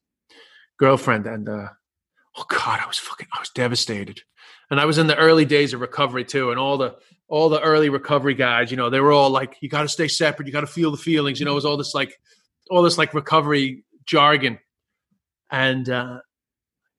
girlfriend, and uh, oh god, I was fucking, I was devastated. And I was in the early days of recovery too, and all the all the early recovery guys, you know, they were all like, "You got to stay separate. You got to feel the feelings." You know, it was all this like, all this like recovery jargon. And uh,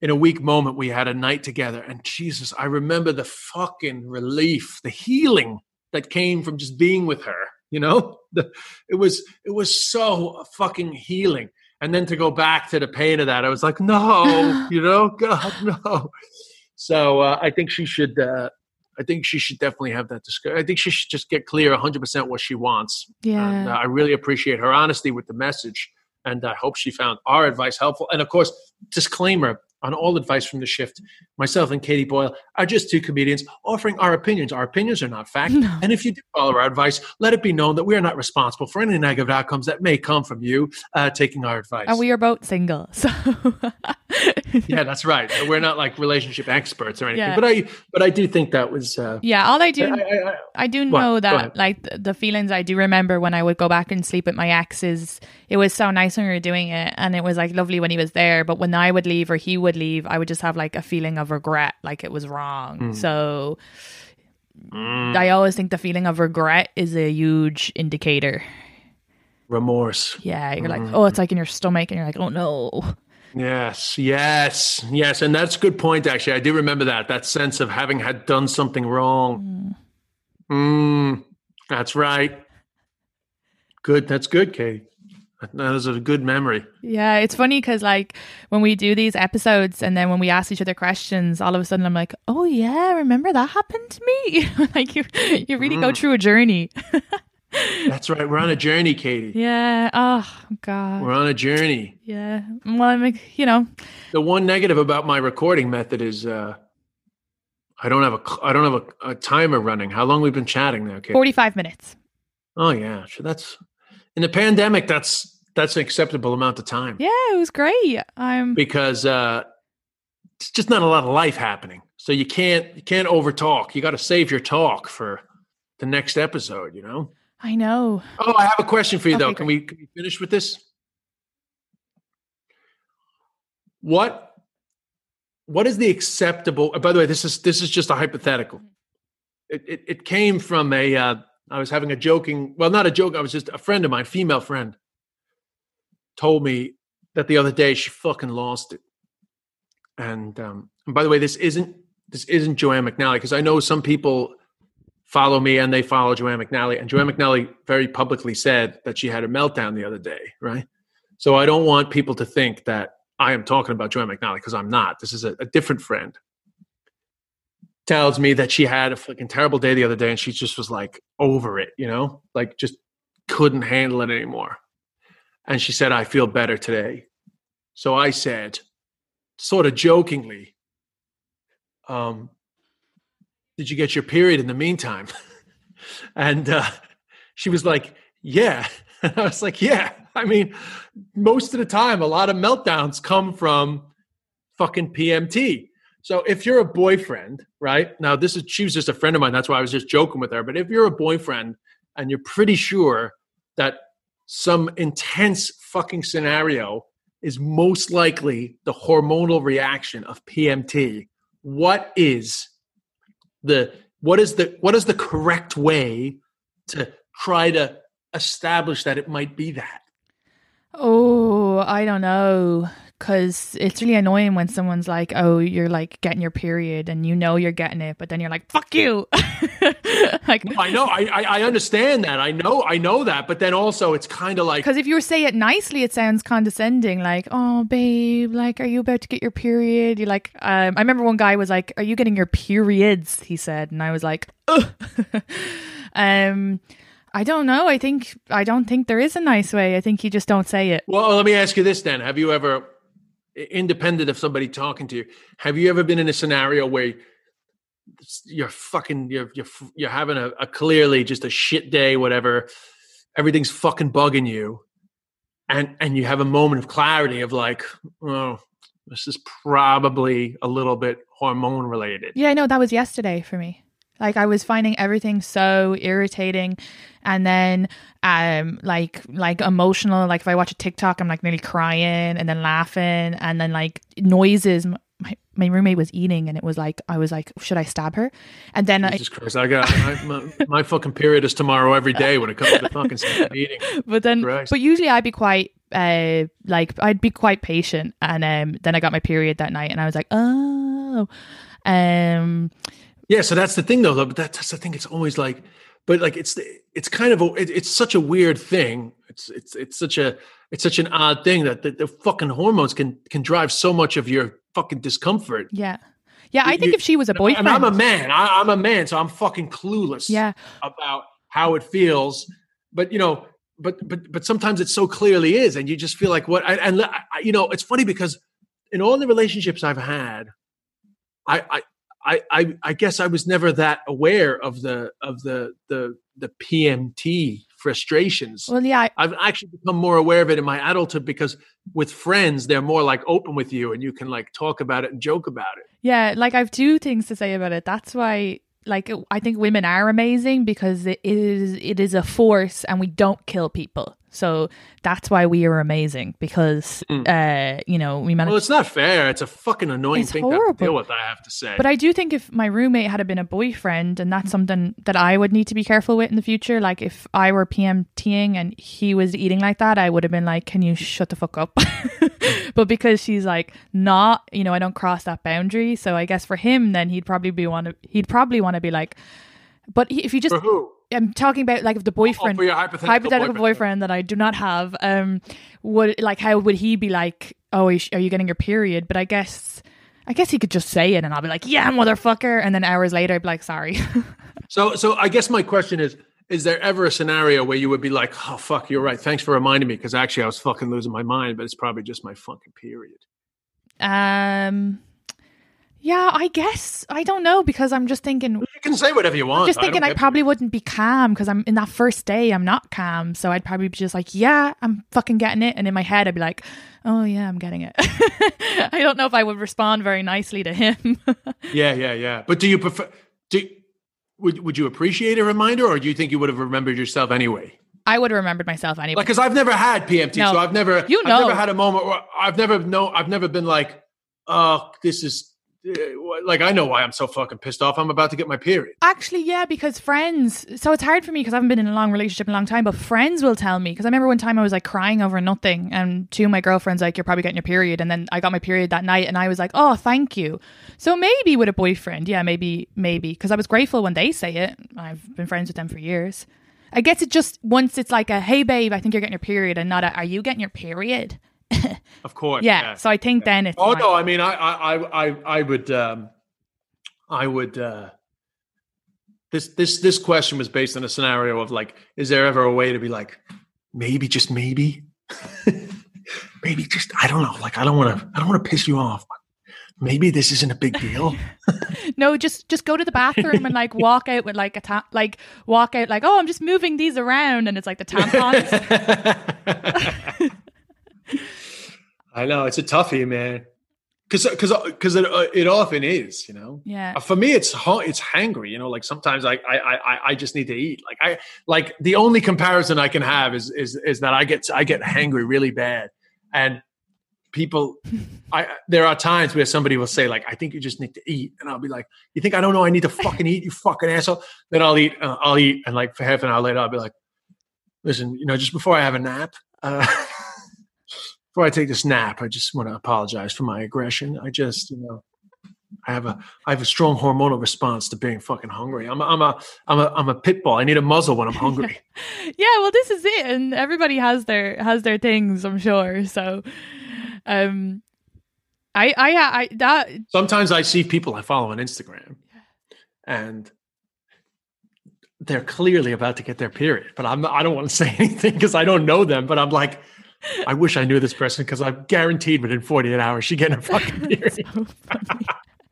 in a weak moment, we had a night together, and Jesus, I remember the fucking relief, the healing that came from just being with her. You know, the, it was it was so fucking healing. And then to go back to the pain of that, I was like, no, you know, God, no. So uh, I think she should. Uh, I think she should definitely have that discussion. I think she should just get clear 100% what she wants. Yeah. And uh, I really appreciate her honesty with the message. And I hope she found our advice helpful. And of course, disclaimer on all advice from the shift, myself and Katie Boyle are just two comedians offering our opinions. Our opinions are not fact. And if you do follow our advice, let it be known that we are not responsible for any negative outcomes that may come from you uh, taking our advice. and we are both single, so yeah, that's right. We're not like relationship experts or anything. Yeah. But I, but I do think that was. Uh, yeah. All I do, I, I, I, I do know that like the, the feelings I do remember when I would go back and sleep with my ex is it was so nice when we were doing it and it was like lovely when he was there but when I would leave or he would leave I would just have like a feeling of regret like it was wrong Hmm. so I always think the feeling of regret is a huge indicator remorse. yeah you're Hmm. like oh it's like in your stomach and you're like oh no Yes, yes, yes, and that's a good point. Actually, I do remember that that sense of having had done something wrong. Mm, that's right. Good. That's good, Katie. That is a good memory. Yeah, it's funny because like when we do these episodes and then when we ask each other questions, all of a sudden I'm like, oh yeah, remember that happened to me? like you, you really Mm. go through a journey. That's right. We're on a journey, Katie. yeah. Oh God. We're on a journey. Yeah. Well, I'm like, you know, The one negative about my recording method is uh, I don't have a I don't have a, a timer running. How long we've been chatting now, Katie? 45 minutes. Oh yeah, sure. That's in the pandemic. That's that's an acceptable amount of time Yeah, it was great. I'm. because uh, it's just not a lot of life happening. So you can't you can't over talk. You got to save your talk for the next episode. You know. I know. Oh, I have a question for you though. Okay, Can we, can we finish with this? What what is the acceptable? uh, By the way, this is this is just a hypothetical. It it, it came from a. Uh, I was having a joking. Well, not a joke. I was just a friend of mine, female friend, told me that the other day she fucking lost it. And um, and by the way, this isn't this isn't Joanne McNally because I know some people follow me and they follow Joanne McNally. And Joanne McNally very publicly said that she had a meltdown the other day, right? So I don't want people to think that I am talking about Joanne McNally because I'm not. This is a, a different friend. Tells me that she had a fucking terrible day the other day and she just was like over it, you know, like just couldn't handle it anymore. And she said, I feel better today. So I said, sort of jokingly, um, did you get your period in the meantime? and uh, she was like, yeah. And I was like, yeah. I mean, most of the time, a lot of meltdowns come from fucking PMT. So if you're a boyfriend, right? Now, this is, she was just a friend of mine. That's why I was just joking with her. But if you're a boyfriend and you're pretty sure that some intense fucking scenario is most likely the hormonal reaction of PMT, what is the what is the what is the correct way to try to establish that it might be that Oh, I don't know. Cause it's really annoying when someone's like, "Oh, you're like getting your period, and you know you're getting it, but then you're like, fuck you." like, No, i know I, I i understand that i know i know that but then also it's kind of like because if you say it nicely, it sounds condescending. Like, "Oh, babe, like, are you about to get your period?" You're like, um, I remember one guy was like, "Are you getting your periods?" He said, and I was like, Ugh. um. I don't know. I think I don't think there is a nice way. I think you just don't say it. well let me ask you this then have you ever independent of somebody talking to you, have you ever been in a scenario where you're fucking you're you're you're having a, a clearly just a shit day, whatever, everything's fucking bugging you, and and you have a moment of clarity of like, oh, this is probably a little bit hormone related. Yeah, i know that was yesterday for me. Like I was finding everything so irritating. And then um like like emotional like if I watch a TikTok I'm like nearly crying and then laughing. And then like noises. My, my roommate was eating and it was like I was like should I stab her? And then I, Jesus Christ, I got my, my, my fucking period is tomorrow every day when it comes to fucking eating. but then Christ. but usually I'd be quite uh like I'd be quite patient. And um then I got my period that night and I was like oh um Yeah, so that's the thing though. But that's the thing. It's always like, but like it's it's kind of a, it, it's such a weird thing. It's it's it's such a it's such an odd thing that the, the fucking hormones can can drive so much of your fucking discomfort. yeah yeah I You- think if she was a And boyfriend I'm a man. I, I'm a man, so I'm fucking clueless. yeah about how it feels but you know but but but sometimes it so clearly is and you just feel like what I, and I- you know it's funny because in all the relationships i've had i i I, I I guess I was never that aware of the of the the the PMT frustrations. well yeah I- I've actually become more aware of it in my adulthood because with friends they're more like open with you and you can like talk about it and joke about it. Yeah, like I've two things to say about it. That's why like I think women are amazing because it is it is a force and we don't kill people. So that's why we are amazing because uh you know, we manage Hmm. Well, it's not fair. It's a fucking annoying It's thing to have to horrible. deal with. I have to say. But I do think if my roommate had been a boyfriend, and that's something that I would need to be careful with in the future. Like if I were PMTing and he was eating like that, I would have been like, "Can you shut the fuck up?" but because she's like not, you know, I don't cross that boundary. So I guess for him, then he'd probably be want to. He'd probably want to be like, but he, if you just for who? I'm talking about like if the boyfriend, for your hypothetical hypothetical boyfriend. boyfriend. that I do not have, um, would like how would he be like? Oh, are you- are you getting your period? But I guess, I guess he could just say it, and I'll be like, yeah, motherfucker, and then hours later, I'd be like, sorry. So, so I guess my question is: Is there ever a scenario where you would be like, "Oh fuck, you're right. Thanks for reminding me," because actually I was fucking losing my mind, but it's probably just my fucking period. um, yeah, I guess I don't know because I'm just thinking. You can say whatever you want. I'm just thinking I get- probably wouldn't be calm because I'm in that first day. I'm not calm, so I'd probably be just like, "Yeah, I'm fucking getting it," and in my head, I'd be like, "Oh yeah, I'm getting it." I don't know if I would respond very nicely to him. Yeah, yeah, yeah. But do you prefer? Do would would you appreciate a reminder, or do you think you would have remembered yourself anyway? I would have remembered myself anyway. Like, because I've never had PMT, No. so I've never, You know I've never had a moment where I've never know, I've never been like, oh, this is like I know why I'm so fucking pissed off. I'm about to get my period. Actually, yeah, because friends. So it's hard for me because I haven't been in a long relationship in a long time. But friends will tell me because I remember one time I was like crying over nothing, and two of my girlfriends like, "You're probably getting your period," and then I got my period that night, and I was like, "Oh, thank you." So maybe with a boyfriend, yeah, maybe, maybe because I was grateful when they say it. I've been friends with them for years. I guess it just once it's like a, "Hey, babe, I think you're getting your period," and not a, "Are you getting your period?" Of course. Yeah. So I think then it's Oh fine. no, I mean, I, I, I, I, would, um, I would. Uh, this, this, this question was based on a scenario of like, is there ever a way to be like, maybe, just maybe, maybe, just I don't know, like I don't want to, I don't want to piss you off. But maybe this isn't a big deal. No, just just go to the bathroom and like walk out with like a ta- like walk out like oh I'm just moving these around and it's like the tampons. I know it's a toughie, man. Because because because it uh, it often is, you know. yeah. Uh, For me, it's it's hangry. You know, like sometimes I I I I just need to eat. Like I like the only comparison I can have is is is that I get I get hangry really bad, and people, I there are times where somebody will say like I think you just need to eat, and I'll be like, you think I don't know I need to fucking eat, you fucking asshole. Then I'll eat, uh, I'll eat, and like for half an hour later, I'll be like, listen, you know, just before I have a nap. Uh, Before I take this nap, I just want to apologize for my aggression. I just, you know, I have a I have a strong hormonal response to being fucking hungry. I'm a, I'm a I'm a I'm a pit bull. I need a muzzle when I'm hungry. Yeah, well this is it and everybody has their has their things, I'm sure. So um I I I that Sometimes I see people I follow on Instagram, and they're clearly about to get their period, but I'm I don't want to say anything because I don't know them. But I'm like, I wish I knew this person because I'm guaranteed within 48 hours she getting a fucking period. so.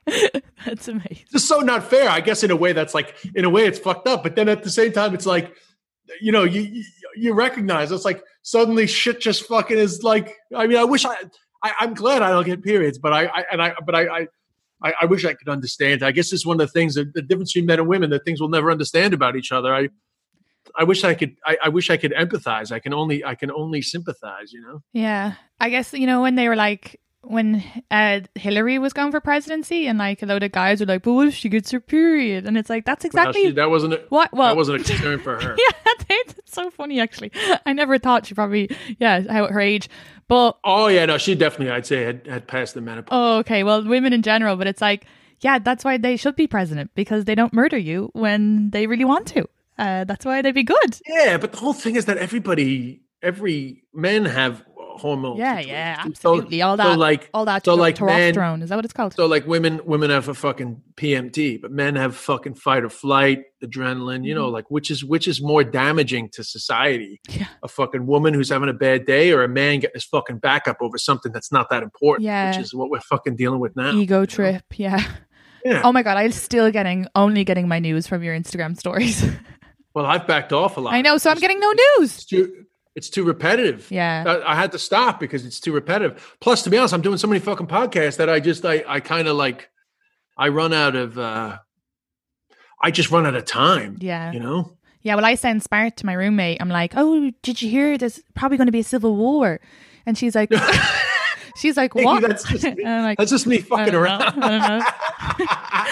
That's amazing. It's so not fair. I guess in a way that's like in a way it's fucked up, but then at the same time it's like you know you you, you recognize it's like suddenly shit just fucking is like. I mean, I wish I, I I'm glad I don't get periods, but I, I and I but I. I I, I wish I could understand. I guess it's one of the things that the difference between men and women, that things we'll never understand about each other. I, I wish I could. I, I wish I could empathize. I can only. I can only sympathize. You know. Yeah. I guess, you know, when they were like, when uh, Hillary was going for presidency and like a load of guys were like, but what if she gets her period? And it's like, that's Well, exactly she- that wasn't. A, what, well, that wasn't a concern for her. yeah, it's so funny actually. I never thought she probably, yeah, how her age. But, Oh yeah, no, she definitely. I'd say had, had passed the menopause. oh, okay, well, women in general, but it's like, yeah, that's why they should be president because they don't murder you when they really want to. Uh, that's why they'd be good. Yeah, but the whole thing is that everybody, every men have hormones. Yeah, yeah, So- absolutely. all so that, like, all that so like testosterone. Is that what it's called? So like women, women have a fucking PMT, but men have fucking fight or flight, adrenaline. You know, like which is which is more damaging to society? Mm-hmm. Yeah. A fucking woman who's having a bad day, or a man getting his fucking back up over something that's not that important. Yeah. which is what we're fucking dealing with now. Ego trip. Yeah. Yeah. Oh my god, I'm still getting only getting my news from your Instagram stories. Well, I've backed off a lot. I know, so I'm getting no news. It's too, it's too repetitive. Yeah. I, I had to stop because it's too repetitive. Plus, to be honest, I'm doing so many fucking podcasts that I just I I kind of like I run out of uh I just run out of time. Yeah. You know? Yeah, well, I send smart to my roommate. I'm like, "Oh, did you hear? There's probably going to be a civil war," and she's like, "She's like, Hey, what?" that's just me. Like, That's just me "I fucking don't around. know, I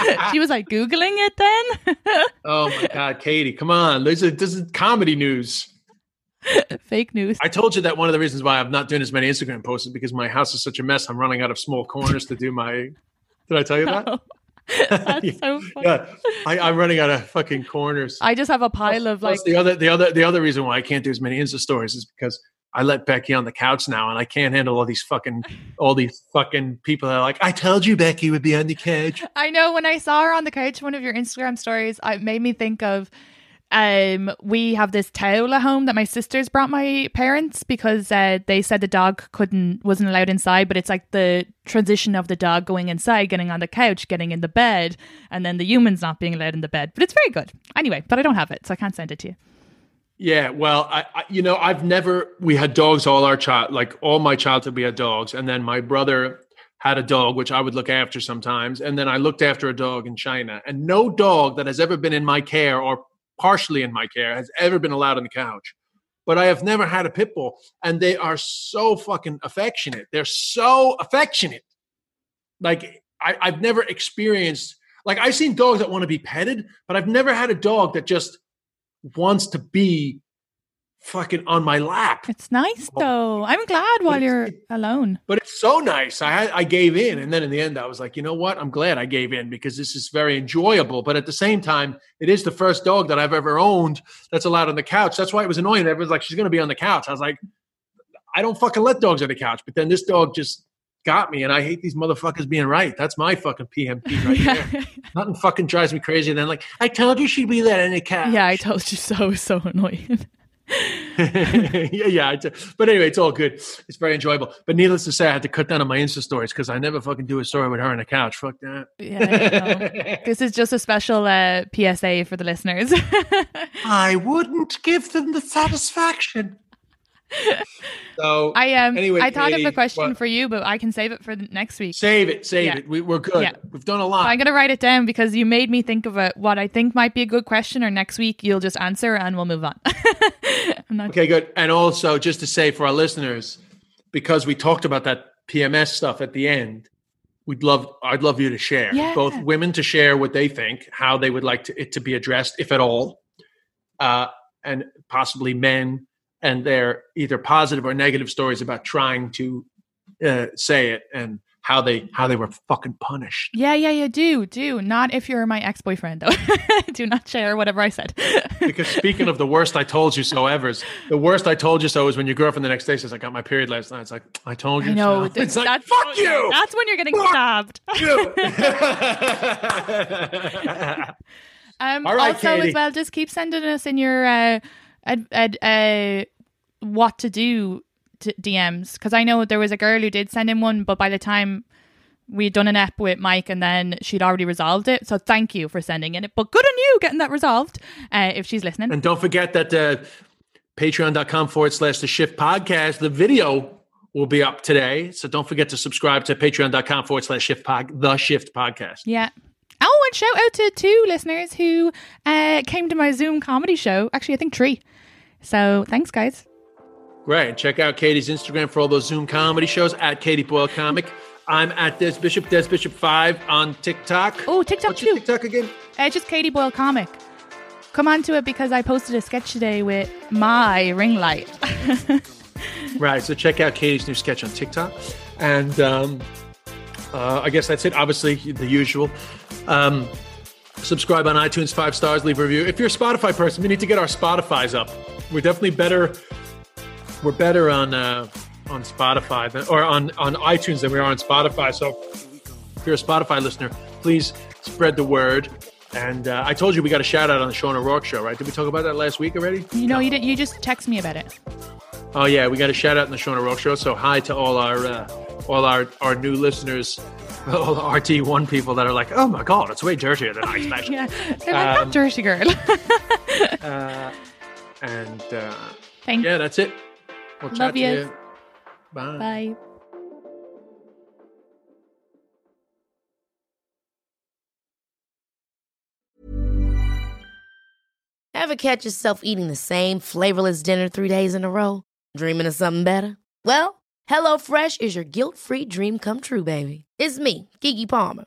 don't know." she was like googling it then. oh my god, Katie, come on. There's a this is comedy news. Fake news. I told you that one of the reasons why I'm not doing as many Instagram posts is because my house is such a mess. I'm running out of small corners to do my Did I tell you that? Oh, that's so funny. yeah, I, I'm running out of fucking corners. I just have a pile of like the other the other the other reason why I can't do as many Insta stories is because I let Becky on the couch now, and I can't handle all these fucking all these fucking people that are like, I told you Becky would be on the couch. I know when I saw her on the couch, one of your Instagram stories, it made me think of um we have this towel at home that my sisters brought my parents because uh, they said the dog couldn't wasn't allowed inside but it's like the transition of the dog going inside getting on the couch getting in the bed and then the humans not being allowed in the bed but it's very good anyway but i don't have it so i can't send it to you Yeah, well, I, I you know I've never we had dogs all our child like all my childhood we had dogs, and then my brother had a dog which I would look after sometimes, and then I looked after a dog in China, and no dog that has ever been in my care or partially in my care has ever been allowed on the couch. But I have never had a pit bull, and they are so fucking affectionate. They're so affectionate. Like I, I've never experienced like I've seen dogs that want to be petted, but I've never had a dog that just wants to be fucking on my lap. it's nice oh, though i'm glad while you're alone But it's so nice. I I gave in, and then in the end, I was like, you know what? I'm glad I gave in because this is very enjoyable. But at the same time, it is the first dog that I've ever owned that's allowed on the couch. That's why it was annoying. Everyone's like, she's going to be on the couch. I was like, I don't fucking let dogs on the couch. But then this dog just got me, and I hate these motherfuckers being right. That's my fucking PMP right there. Nothing fucking drives me crazy. than like, I told you she'd be there on the couch. yeah i told you so so annoying yeah, yeah. But anyway, it's all good. It's very enjoyable. But needless to say, I had to cut down on my Insta stories because I never fucking do a story with her on the couch. Fuck that. yeah, this is just a special uh, psa for the listeners I wouldn't give them the satisfaction. So I um Anyway, I thought of a question what- for you, but I can save it for the next week. save it, save Yeah. it. We, we're good. Yeah. We've done a lot. I'm gonna write it down because you made me think of a, what I think might be a good question. Or next week you'll just answer and we'll move on. I'm not. Okay, good. And also, just to say for our listeners, because we talked about that PMS stuff at the end, we'd love I'd love you to share Yeah. both women to share what they think, how they would like to, it to be addressed, if at all, uh, and possibly men and they're either positive or negative stories about trying to uh, say it and how they how they were fucking punished. Yeah, yeah, yeah. Do do not if you're my ex boyfriend though. do not share whatever I said. Because speaking of the worst I told you so ever's, the worst I told you so is when your girlfriend the next day says, I got my period last night. It's like, I told you No, so. th- It's like, that's, fuck you! That's when you're getting Fuck stabbed. you! Um, All right, also, Katie. as well, just keep sending us in your uh, uh, what to do t- DMs because I know there was a girl who did send in one, but by the time we'd done an ep with Mike and then she'd already resolved it. So thank you for sending in it. But good on you getting that resolved uh, if she's listening. And don't forget that uh, patreon.com forward slash the shift podcast, the video will be up today. So don't forget to subscribe to patreon.com forward slash shift pod, the shift podcast. Yeah. Oh, and shout out to two listeners who uh, came to my Zoom comedy show. Actually, I think three. So thanks, guys. Great. Check out Katie's Instagram for all those Zoom comedy shows at Katie Boyle Comic. I'm at Des Bishop, Des Bishop 5 on TikTok. Oh, TikTok What's too. TikTok again? It's just Katie Boyle comic. Come on to it because I posted a sketch today with my ring light. Right. So check out Katie's new sketch on TikTok. And um, uh, I guess that's it. Obviously, the usual. Um, subscribe on iTunes, five stars, leave a review. If you're a Spotify person, we need to get our Spotify's up. We're definitely better. We're better on uh, on Spotify than, or on on iTunes than we are on Spotify. So if you're a Spotify listener, please spread the word. And uh, I told you we got a shout out on the Sean O'Rourke show, right? Did we talk about that last week already? you know, you did. You just text me about it. Oh yeah, we got a shout out in the Sean O'Rourke Show. So hi to all our uh, all our our new listeners, all the RT one people that are like, oh my god, it's way dirtier than I expected. Yeah, they're like Um, that dirty girl. uh, and uh, Thank yeah, that's it. We'll Love chat to you. you. Bye. Bye. Ever catch yourself eating the same flavorless dinner three days in a row? Dreaming of something better? Well, HelloFresh is your guilt-free dream come true, baby. It's me, Keke Palmer.